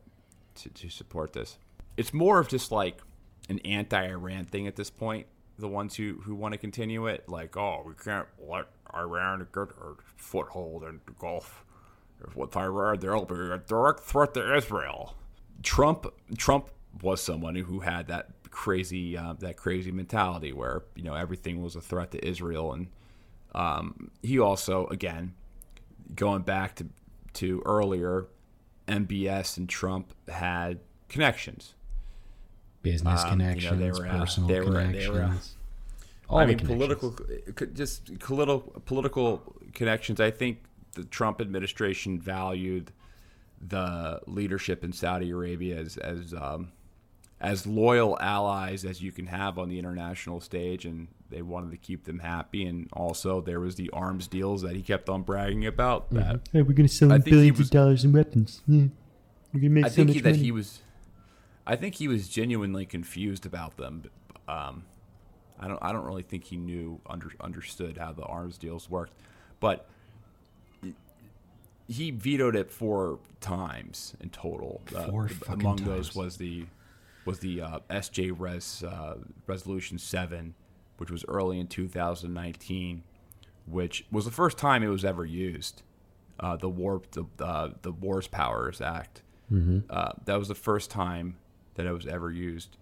to to support this. It's more of just like an anti-Iran thing at this point. The ones who who want to continue it, like, oh, we can't let Iran get a foothold in the Gulf. With Iran, there'll be a direct threat to Israel. Trump Trump was someone who had that crazy uh, that crazy mentality where you know everything was a threat to Israel, and um, he also again going back to to earlier, MBS and Trump had connections. Business Um, you know, connections, they were, personal they were- they connections. were, all I mean, political, just political political connections. I think the Trump administration valued the leadership in Saudi Arabia as as um, as loyal allies as you can have on the international stage, and they wanted to keep them happy. And also, there was the arms deals that he kept on bragging about. That Hey, we're sell I them think he billions was- of dollars in weapons. We're gonna make I so think much he, that money. he was, I think he was genuinely confused about them. Um, I don't I don't really think he knew under, understood how the arms deals worked, but he vetoed it four times in total. Uh, Four fucking among times. those was the was the uh, SJ Res uh, Resolution Seven, which was early in 2019, which was the first time it was ever used. Uh, the war the uh, the Wars Powers Act. Uh, that was the first time that it was ever used.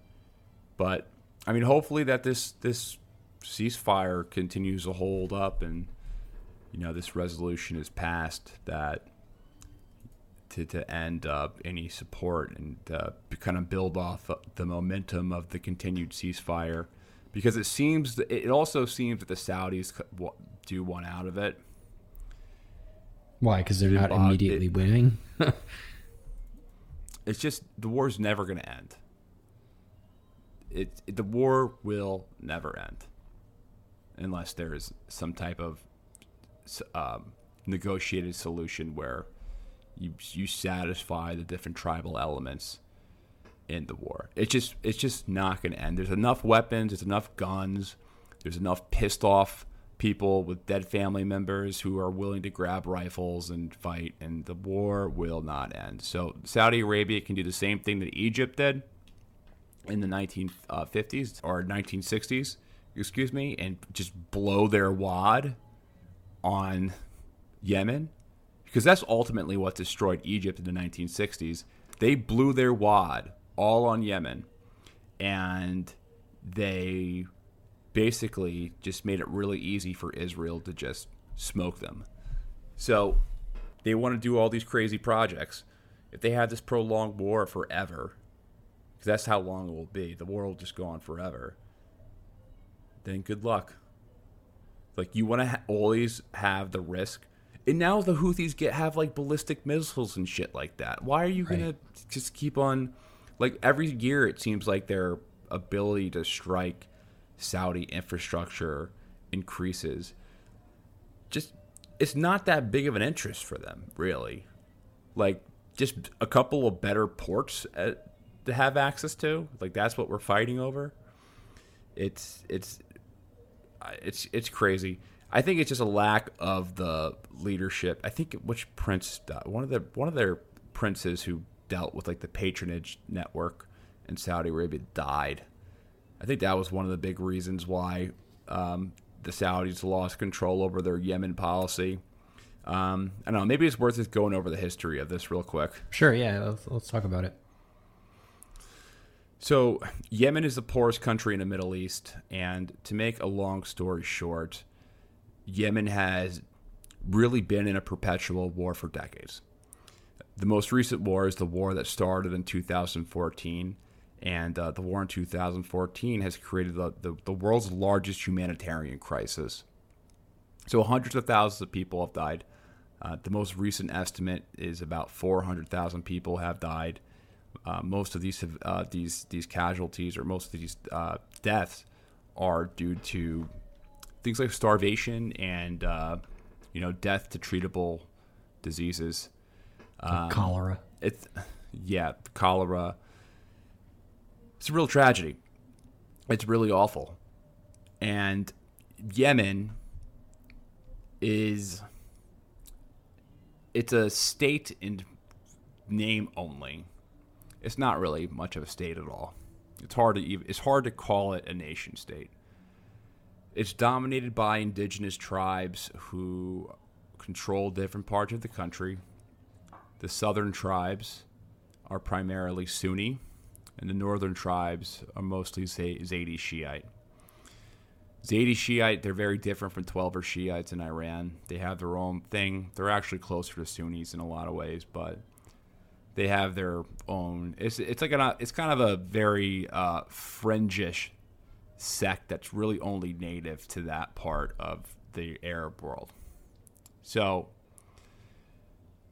But I mean, hopefully that this this ceasefire continues to hold up, and you know this resolution is passed that to to end uh, any support and uh, kind of build off the momentum of the continued ceasefire, because it seems it also seems that the Saudis do want out of it. Why? Because they're not Bob, it- immediately winning. It's just the war's never going to end. It, it the war will never end unless there is some type of um, negotiated solution where you you satisfy the different tribal elements in the war. It's just it's just not going to end. There's enough weapons. There's enough guns. There's enough pissed off people with dead family members who are willing to grab rifles and fight, and the war will not end. So Saudi Arabia can do the same thing that Egypt did in the 1950s or 1960s, excuse me, and just blow their wad on Yemen because that's ultimately what destroyed Egypt in the 1960s. They blew their wad all on Yemen and they basically just made it really easy for Israel to just smoke them. So they want to do all these crazy projects. If they have this prolonged war forever, because that's how long it will be, the war will just go on forever, then good luck. Like you want to ha- always have the risk. And now the Houthis get have like ballistic missiles and shit like that. Why are you gonna just keep on? Like every year, it seems like their ability to strike Saudi infrastructure increases. Just it's not that big of an interest for them, really. Like just a couple of better ports uh to have access to. Like that's what we're fighting over. It's it's it's it's crazy. I think it's just a lack of the leadership. I think which prince one of the one of their princes who dealt with like the patronage network in Saudi Arabia died. I think that was one of the big reasons why um, the Saudis lost control over their Yemen policy. Um, I don't know. Maybe it's worth just going over the history of this real quick. sure, yeah. Let's, let's talk about it. So, Yemen is the poorest country in the Middle East, and to make a long story short, Yemen has really been in a perpetual war for decades. The most recent war is the war that started in 2014, and uh, the war in 2014 has created the, the, the world's largest humanitarian crisis. So, hundreds of thousands of people have died. Uh, the most recent estimate is about 400,000 people have died. Uh, most of these uh, these these casualties or most of these uh, deaths are due to things like starvation and uh, you know death to treatable diseases. Um, Cholera. It's yeah, cholera. It's a real tragedy. It's really awful, and Yemen is it's a state in name only. It's not really much of a state at all. It's hard to even, it's hard to call it a nation state. It's dominated by indigenous tribes who control different parts of the country. The southern tribes are primarily Sunni, and the northern tribes are mostly Zay- Zaidi Shiite. Zaidi Shiite, they're very different from 12er Shiites in Iran. They have their own thing. They're actually closer to Sunnis in a lot of ways, but they have their own. It's it's like an it's kind of a very uh, fringish sect that's really only native to that part of the Arab world. So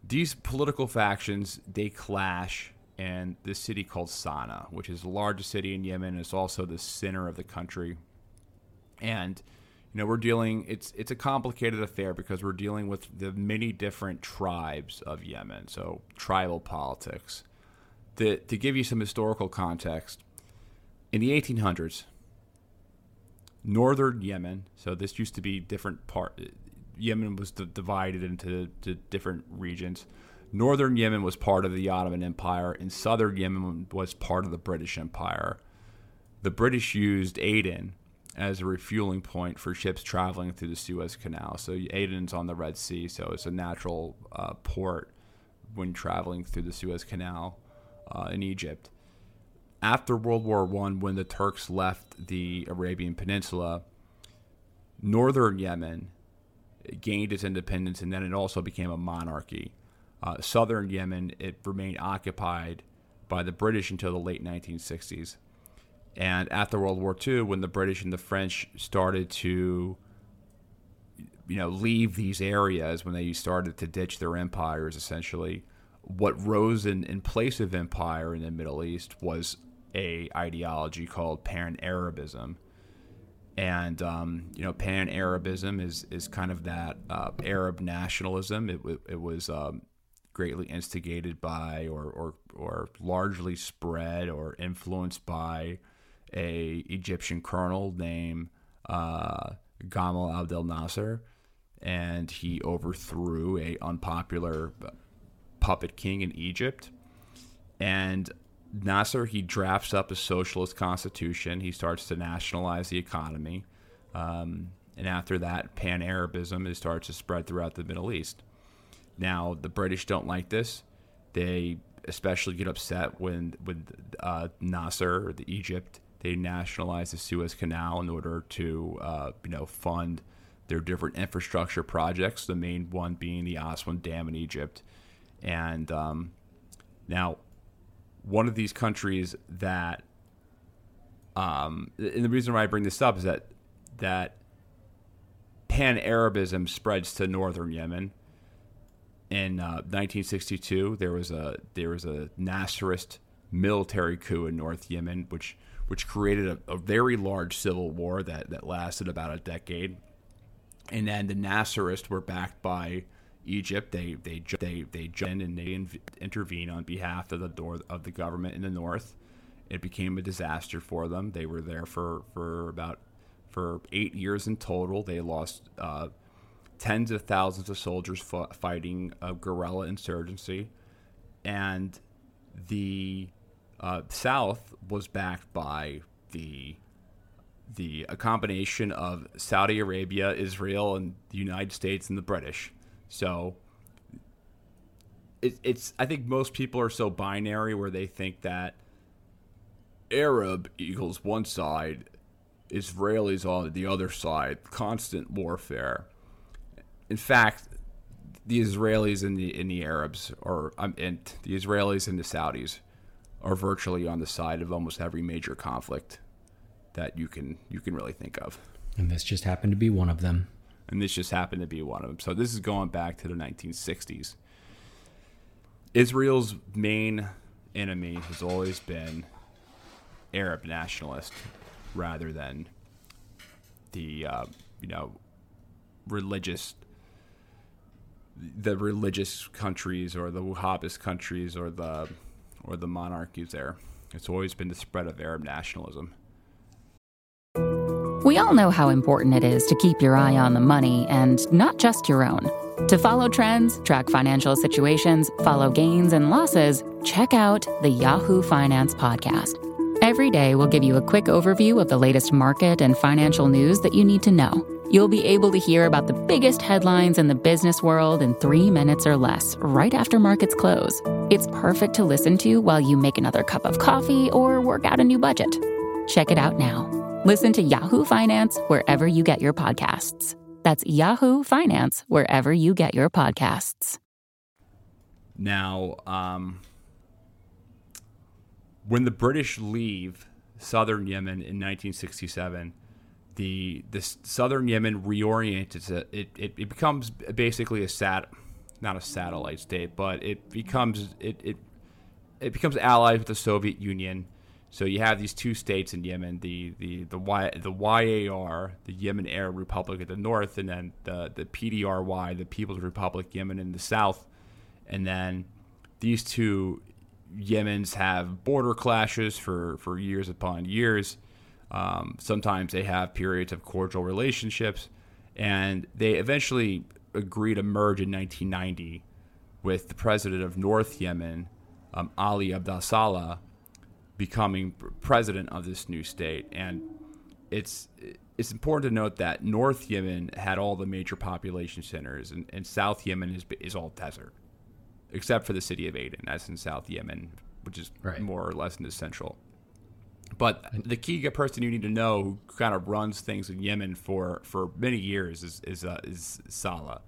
these political factions they clash in this city called Sana'a, which is the largest city in Yemen. It's also the center of the country and you know we're dealing it's it's a complicated affair because we're dealing with the many different tribes of Yemen so tribal politics the, to give you some historical context in the 1800s northern Yemen. So this used to be different part. Yemen was divided into to different regions. Northern Yemen was part of the Ottoman Empire, and southern Yemen was part of the British Empire. The British used Aden as a refueling point for ships traveling through the Suez Canal. So Aden's on the Red Sea, so it's a natural uh, port when traveling through the Suez Canal uh, in Egypt. After World War One, when the Turks left the Arabian Peninsula, northern Yemen gained its independence, and then it also became a monarchy. Uh, southern Yemen it remained occupied by the British until the late 1960s. And after World War II, when the British and the French started to, you know, leave these areas, when they started to ditch their empires, essentially, what rose in, in place of empire in the Middle East was a ideology called Pan-Arabism. And um, you know, Pan-Arabism is is kind of that uh, Arab nationalism. It, it was um, greatly instigated by, or, or or largely spread or influenced by a Egyptian colonel named uh, Gamal Abdel Nasser, and he overthrew a unpopular puppet king in Egypt. And Nasser he drafts up a socialist constitution. He starts to nationalize the economy, um, and after that, Pan Arabism starts to spread throughout the Middle East. Now the British don't like this. They especially get upset when when uh, Nasser the Egypt they nationalized the Suez Canal in order to, uh, you know, fund their different infrastructure projects. The main one being the Aswan Dam in Egypt. And um, now, one of these countries that, um, and the reason why I bring this up is that that Pan Arabism spreads to northern Yemen. In uh, 1962, there was a there was a Nasserist military coup in North Yemen, which which created a, a, very large civil war that, that lasted about a decade. And then the Nasserists were backed by Egypt. They they they they joined and they intervene on behalf of the door of the government in the north. It became a disaster for them. They were there for for about for eight years in total. They lost uh, tens of thousands of soldiers fighting a guerrilla insurgency, and the uh, South was backed by the the a combination of Saudi Arabia, Israel, and the United States and the British. So it, it's I think most people are so binary where they think that Arab equals one side, Israelis on the other side, constant warfare. In fact, the Israelis and the and the Arabs, or um, and the Israelis and the Saudis, are virtually on the side of almost every major conflict that you can you can really think of. And this just happened to be one of them. And this just happened to be one of them. So this is going back to the 1960s. Israel's main enemy has always been Arab nationalist rather than the uh, you know religious the religious countries or the Wahhabist countries or the or the monarchies there. It's always been the spread of Arab nationalism. We all know how important it is to keep your eye on the money and not just your own. To follow trends, track financial situations, follow gains and losses, check out the Yahoo Finance Podcast. Every day, we'll give you a quick overview of the latest market and financial news that you need to know. You'll be able to hear about the biggest headlines in the business world in three minutes or less, right after markets close. It's perfect to listen to while you make another cup of coffee or work out a new budget. Check it out now. Listen to Yahoo Finance wherever you get your podcasts. That's Yahoo Finance wherever you get your podcasts. Now, um, when the British leave southern Yemen in 1967, the the southern Yemen reorients it, it, it, becomes basically a sat not a satellite state, but it becomes it, it it becomes allied with the Soviet Union. So you have these two states in Yemen, the the the y, the YAR, the Yemen Arab Republic at the north, and then the the PDRY, the People's Republic Yemen in the south. And then these two Yemens have border clashes for, for years upon years. Um, sometimes they have periods of cordial relationships, and they eventually agree to merge in 1990 with the president of North Yemen, um, Ali Abdel becoming president of this new state. And it's it's important to note that North Yemen had all the major population centers, and, and South Yemen is is all desert, except for the city of Aden, that's in South Yemen, which is Right. more or less in the central. But the key person you need to know who kind of runs things in Yemen for, for many years is is, uh, is Saleh.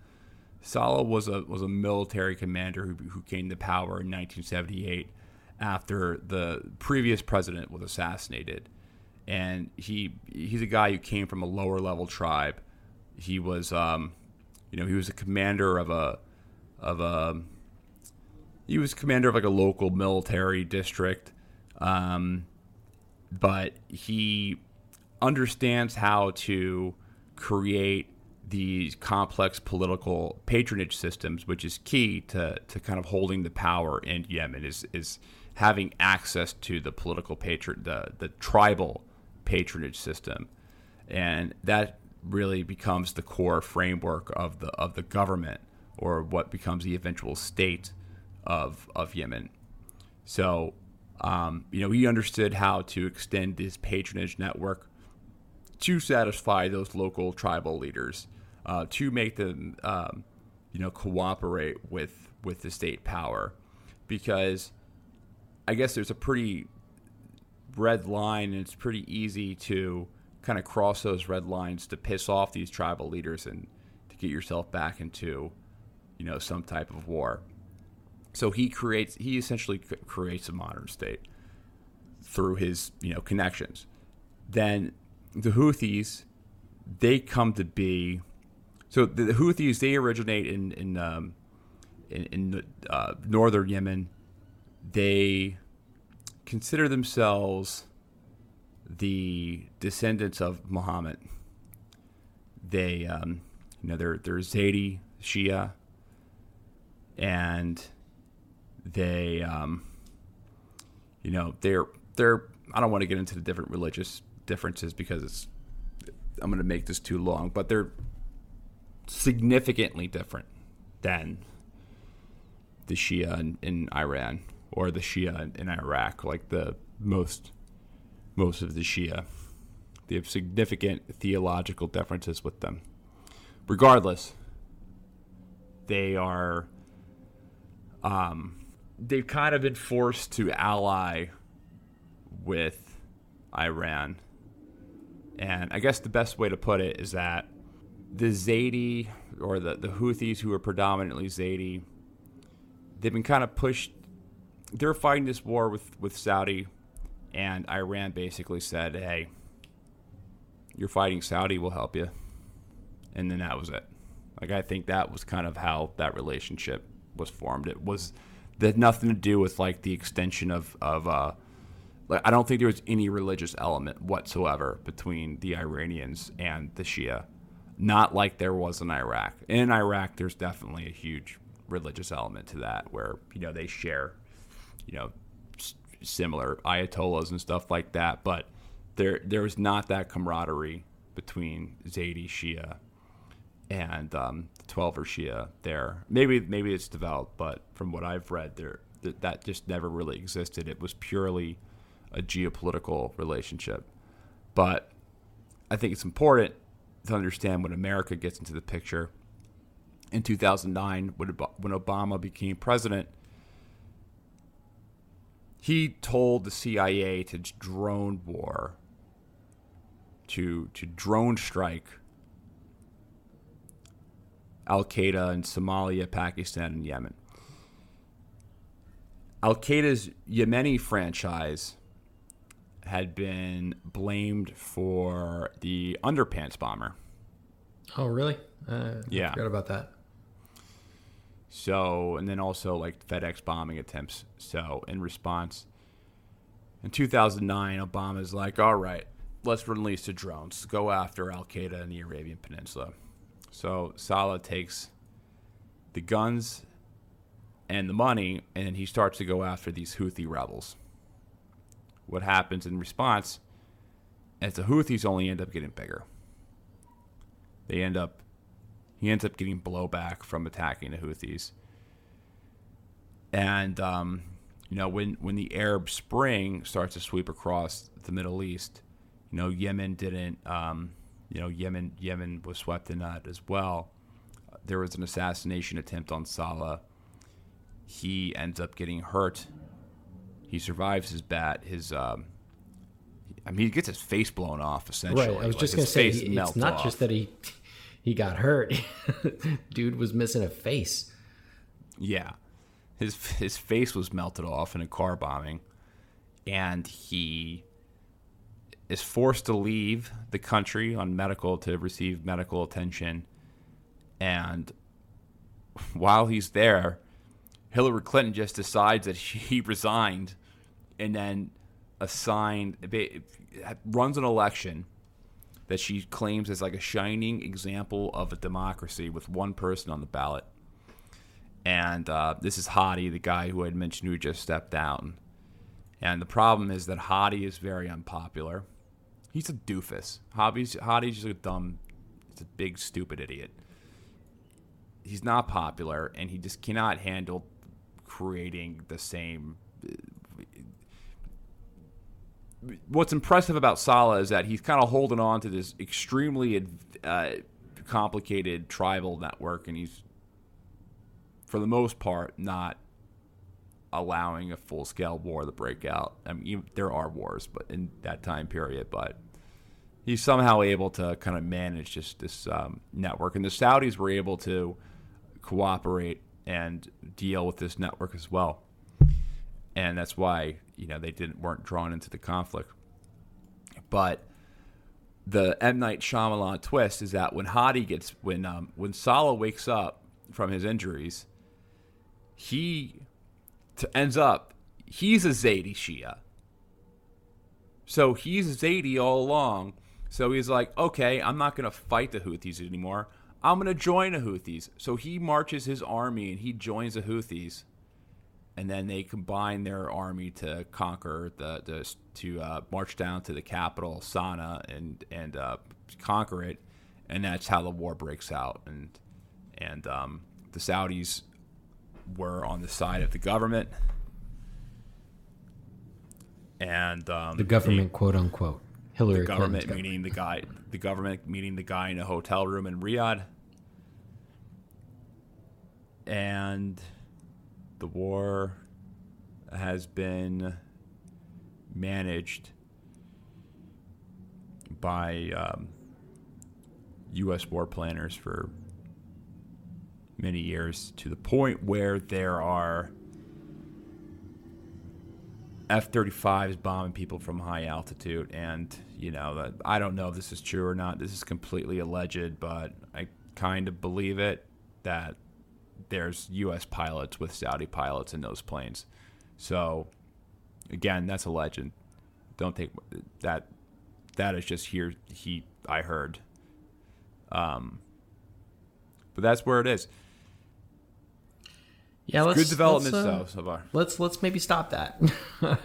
Saleh was a was a military commander who, who came to power in 1978 after the previous president was assassinated, and he he's a guy who came from a lower level tribe. He was um, you know he was a commander of a of a he was commander of like a local military district. Um, but he understands how to create these complex political patronage systems, which is key to, to kind of holding the power in Yemen, is, is having access to the political patron, the, the tribal patronage system. And that really becomes the core framework of the, of the government or what becomes the eventual state of, of Yemen. So, um, you know, he understood how to extend his patronage network to satisfy those local tribal leaders, uh, to make them, um, you know, cooperate with with the state power, because I guess there's a pretty red line, and it's pretty easy to kind of cross those red lines to piss off these tribal leaders and to get yourself back into, you know, some type of war. So he creates, he essentially creates a modern state through his, you know, connections. Then the Houthis, they come to be. So the, Houthis, they originate in in um, in, in uh, northern Yemen. They consider themselves the descendants of Muhammad. They, um, you know, they're they're Zaidi Shia, and they, um, you know, they're they're. I don't want to get into the different religious differences because it's. I'm going to make this too long, but they're significantly different than the Shia in, in Iran or the Shia in, in Iraq, like the most most of the Shia. They have significant theological differences with them. Regardless, they are um, they've kind of been forced to ally with Iran. And I guess the best way to put it is that the Zaidi or the, the Houthis who are predominantly Zaidi, they've been kind of pushed they're fighting this war with, with Saudi and Iran basically said, Hey, you're fighting Saudi, we'll help you. And then that was it. Like I think that was kind of how that relationship was formed. It was that nothing to do with like the extension of, of uh like I don't think there was any religious element whatsoever between the Iranians and the Shia. Not like there was in Iraq. In Iraq there's definitely a huge religious element to that where, you know, they share, you know, similar ayatollahs and stuff like that, but there there was not that camaraderie between Zaidi Shia and um, the are Shia there. Maybe maybe it's developed, but from what I've read, there th- that just never really existed. It was purely a geopolitical relationship. But I think it's important to understand when America gets into the picture. In 2009, when when Obama became president, he told the CIA to drone war, to to drone strike Al Qaeda in Somalia, Pakistan, and Yemen. Al Qaeda's Yemeni franchise had been blamed for the underpants bomber. Oh, really? Uh, Yeah. I forgot about that. So, and then also like FedEx bombing attempts. So, in response, in 2009, Obama's like, all right, let's release the drones, go after Al Qaeda in the Arabian Peninsula. So, Saleh takes the guns and the money, and he starts to go after these Houthi rebels. What happens in response? as the Houthis only end up getting bigger. They end up he ends up getting blowback from attacking the Houthis. And um, you know, when when the Arab Spring starts to sweep across the Middle East, you know, Yemen didn't. Um, you know, Yemen Yemen was swept in that as well. There was an assassination attempt on Saleh. He ends up getting hurt. He survives his bat. His um, I mean, he gets his face blown off essentially. Right. I was Like, just gonna say he- it's not off. just that he he got hurt. Dude was missing a face. Yeah, his his face was melted off in a car bombing, and he is forced to leave the country on medical to receive medical attention. And while he's there, Hillary Clinton just decides that he resigned, and then assigned runs an election that she claims is like a shining example of a democracy with one person on the ballot. And uh, this is Hadi, the guy who I mentioned who just stepped down. And the problem is that Hadi is very unpopular. He's a doofus. Hadi's, Hadi's just a dumb, he's a big, stupid idiot. He's not popular, and he just cannot handle creating the same. What's impressive about Saleh is that he's kind of holding on to this extremely uh, complicated tribal network, and he's for the most part, not allowing a full scale war to break out. I mean, there are wars, but in that time period, but he's somehow able to kind of manage just this um, network, and the Saudis were able to cooperate and deal with this network as well, and that's why you know they didn't weren't drawn into the conflict, but. The M Night Shyamalan twist is that when Hadi gets when um, when Saleh wakes up from his injuries, he t- ends up he's a Zaidi Shia. So he's Zaidi all along. So he's like, okay, I'm not going to fight the Houthis anymore. I'm going to join the Houthis. So he marches his army and he joins the Houthis, and then they combine their army to conquer the, the to uh, march down to the capital Sana and and uh, conquer it, and that's how the war breaks out. And and um, the Saudis were on the side of the government, and um, The government, quote unquote. Hillary the government Clinton's meaning the guy, the government meaning the guy in a hotel room in Riyadh, and the war has been managed by um, U.S. war planners for many years to the point where there are F 35s bombing people from high altitude. And, you know, I don't know if this is true or not. This is completely alleged, but I kind of believe it that there's U.S. pilots with Saudi pilots in those planes. So, again, that's a legend. Don't take that. That is just here. He, I heard. Um, but that's where it is. Yeah, let's Good developments let's, uh, though so far. Let's let's maybe stop that.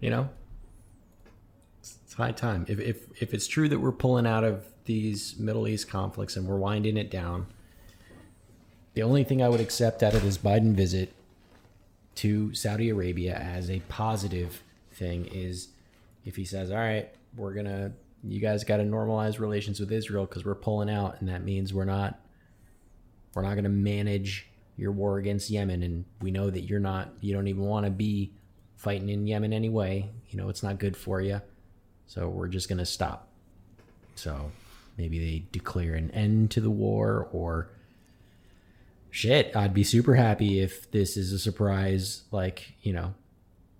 you know, it's high time. If if if it's true that we're pulling out of these Middle East conflicts and we're winding it down, the only thing I would accept out of this Biden visit to Saudi Arabia as a positive thing is if he says, "All right, we're gonna, you guys got to normalize relations with Israel because we're pulling out, and that means we're not, we're not gonna manage your war against Yemen, and we know that you're not, you don't even want to be fighting in Yemen anyway. You know it's not good for you, so we're just gonna stop." So maybe they declare an end to the war or shit, I'd be super happy if this is a surprise, like, you know,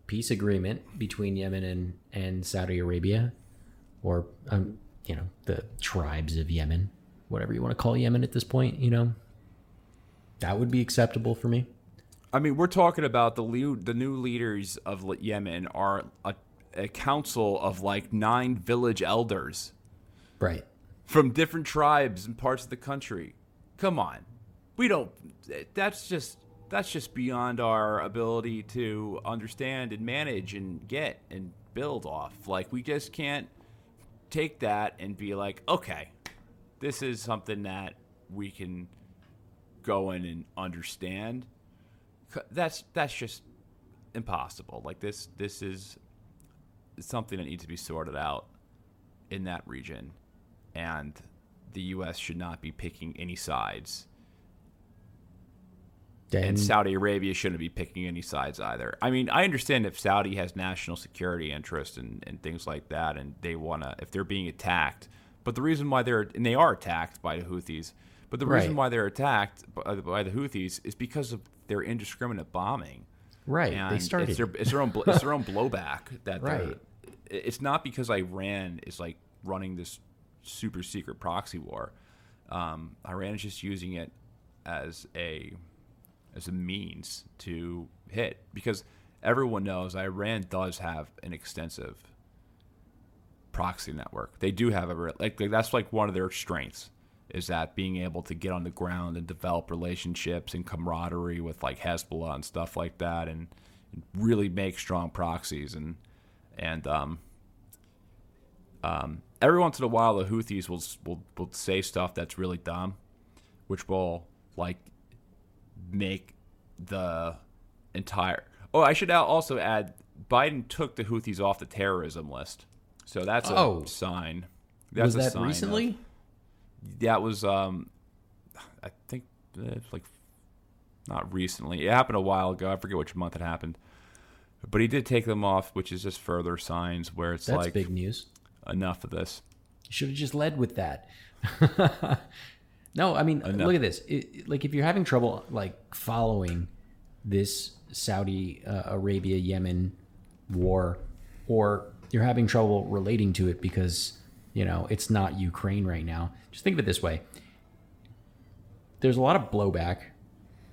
peace agreement between Yemen and, and Saudi Arabia or, um, you know, the tribes of Yemen, whatever you want to call Yemen at this point, you know, that would be acceptable for me. I mean, we're talking about the new, the new leaders of Yemen are a, a council of like nine village elders Right. from different tribes and parts of the country. Come on, we don't. That's just that's just beyond our ability to understand and manage and get and build off. Like we just can't take that and be like, okay, this is something that we can go in and understand. That's that's just impossible. Like this this is something that needs to be sorted out in that region, and the U.S. should not be picking any sides. Then, and Saudi Arabia shouldn't be picking any sides either. I mean, I understand if Saudi has national security interest and, and things like that, and they want to, if they're being attacked, but the reason why they're, and they are attacked by the Houthis, but the reason Right. why they're attacked by, by the Houthis is because of their indiscriminate bombing. right, And they started. It's their, it's their own, it's their own blowback that Right. it's not because Iran is like running this super secret proxy war. Um, Iran is just using it as a as a means to hit because everyone knows Iran does have an extensive proxy network. They do have a like, like that's like one of their strengths is that being able to get on the ground and develop relationships and camaraderie with like Hezbollah and stuff like that and, and really make strong proxies and and um um every once in a while the Houthis will will will say stuff that's really dumb which will like make the entire. Oh, I should also add Biden took the Houthis off the terrorism list, so that's a Oh. sign. That's was a that sign of- recently? That was um, I think uh, like not recently. It happened a while ago. I forget which month it happened, but he did take them off, which is just further signs where it's That's like big news. enough of this. You should have just led with that. no, I mean, Enough. look at this. It, like, if you're having trouble like following this Saudi uh, Arabia Yemen war, or you're having trouble relating to it because you know it's not Ukraine right now, just think of it this way: there's a lot of blowback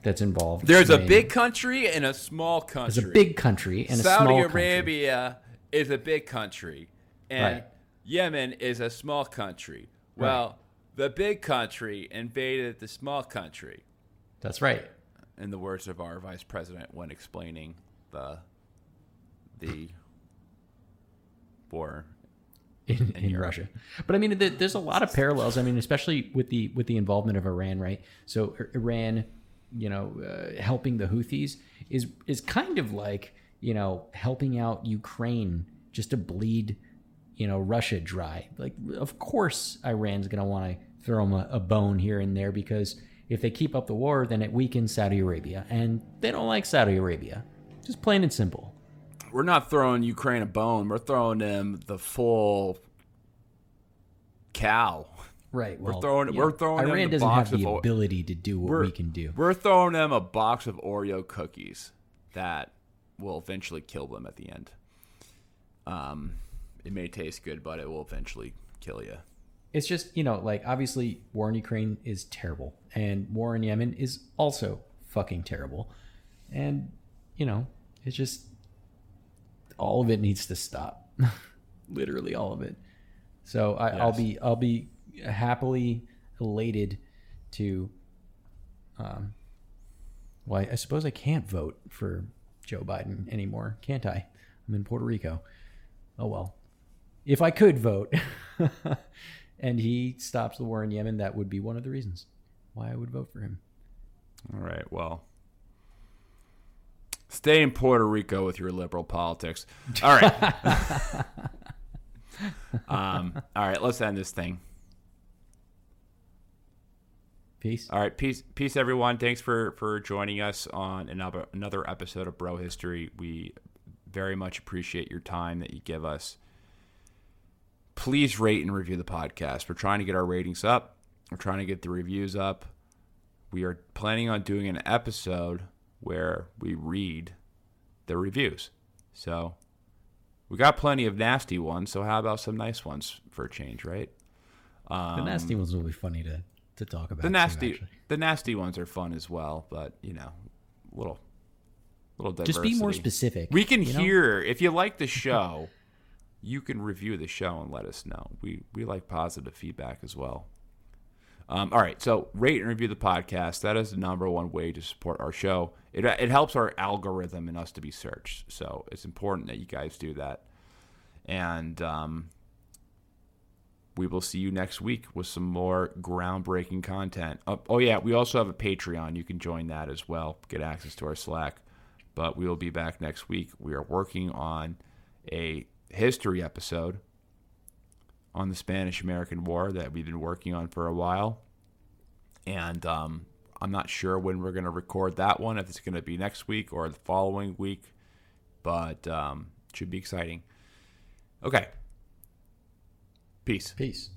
that's involved. There's a big country and a small country. there's a big country and a Saudi small country. Arabia is a big country, and Right. Yemen is a small country. Well, the big country invaded the small country, That's right. in the words of our vice president when explaining the the war. In, in Russia. But I mean, th- there's a lot of parallels. I mean, especially with the with the involvement of Iran, right? So Iran, you know, uh, helping the Houthis is is kind of like you know helping out Ukraine just to bleed, you know, Russia dry. Like, of course, Iran's going to want to throw them a, a bone here and there because if they keep up the war, then it weakens Saudi Arabia, and they don't like Saudi Arabia. Just plain and simple. We're not throwing Ukraine a bone. We're throwing them the full cow. Right. We're throwing- yeah. we're throwing them Iran the doesn't box have the of ability to do what we can do. We're throwing them a box of Oreo cookies that will eventually kill them at the end. Um, it may taste good, but it will eventually kill you. It's just you know, like obviously, war in Ukraine is terrible, and war in Yemen is also fucking terrible, and you know, it's just all of it needs to stop. Literally all of it. So I, I'll be I'll be happily elated to. Um, well, I, I suppose I can't vote for Joe Biden anymore, can't I? I'm in Puerto Rico. Oh well. If I could vote and he stops the war in Yemen, that would be one of the reasons why I would vote for him. All right. Well, stay in Puerto Rico with your liberal politics. All right. um, all right. Let's end this thing. Peace. All right, peace, peace, everyone. Thanks for for joining us on another another episode of Bro History. We very much appreciate your time that you give us. Please rate and review the podcast. We're trying to get our ratings up. We're trying to get the reviews up. We are planning on doing an episode where we read the reviews. So we got plenty of nasty ones. So how about some nice ones for a change, right? the nasty ones will be funny to, to talk about. the nasty actually. the nasty ones are fun as well but you know little little diversity. Just be more specific. we can you know? hear if you like the show you can review the show and let us know we we like positive feedback as well um, all right so rate and review the podcast that is the number one way to support our show it, it helps our algorithm and us to be searched so it's important that you guys do that and um, we will see you next week with some more groundbreaking content. Oh, oh, yeah, we also have a Patreon. You can join that as well, get access to our Slack. But we will be back next week. We are working on a history episode on the Spanish American War that we've been working on for a while. And um, I'm not sure when we're going to record that one, if it's going to be next week or the following week, but um, should be exciting. Okay. Peace. Peace.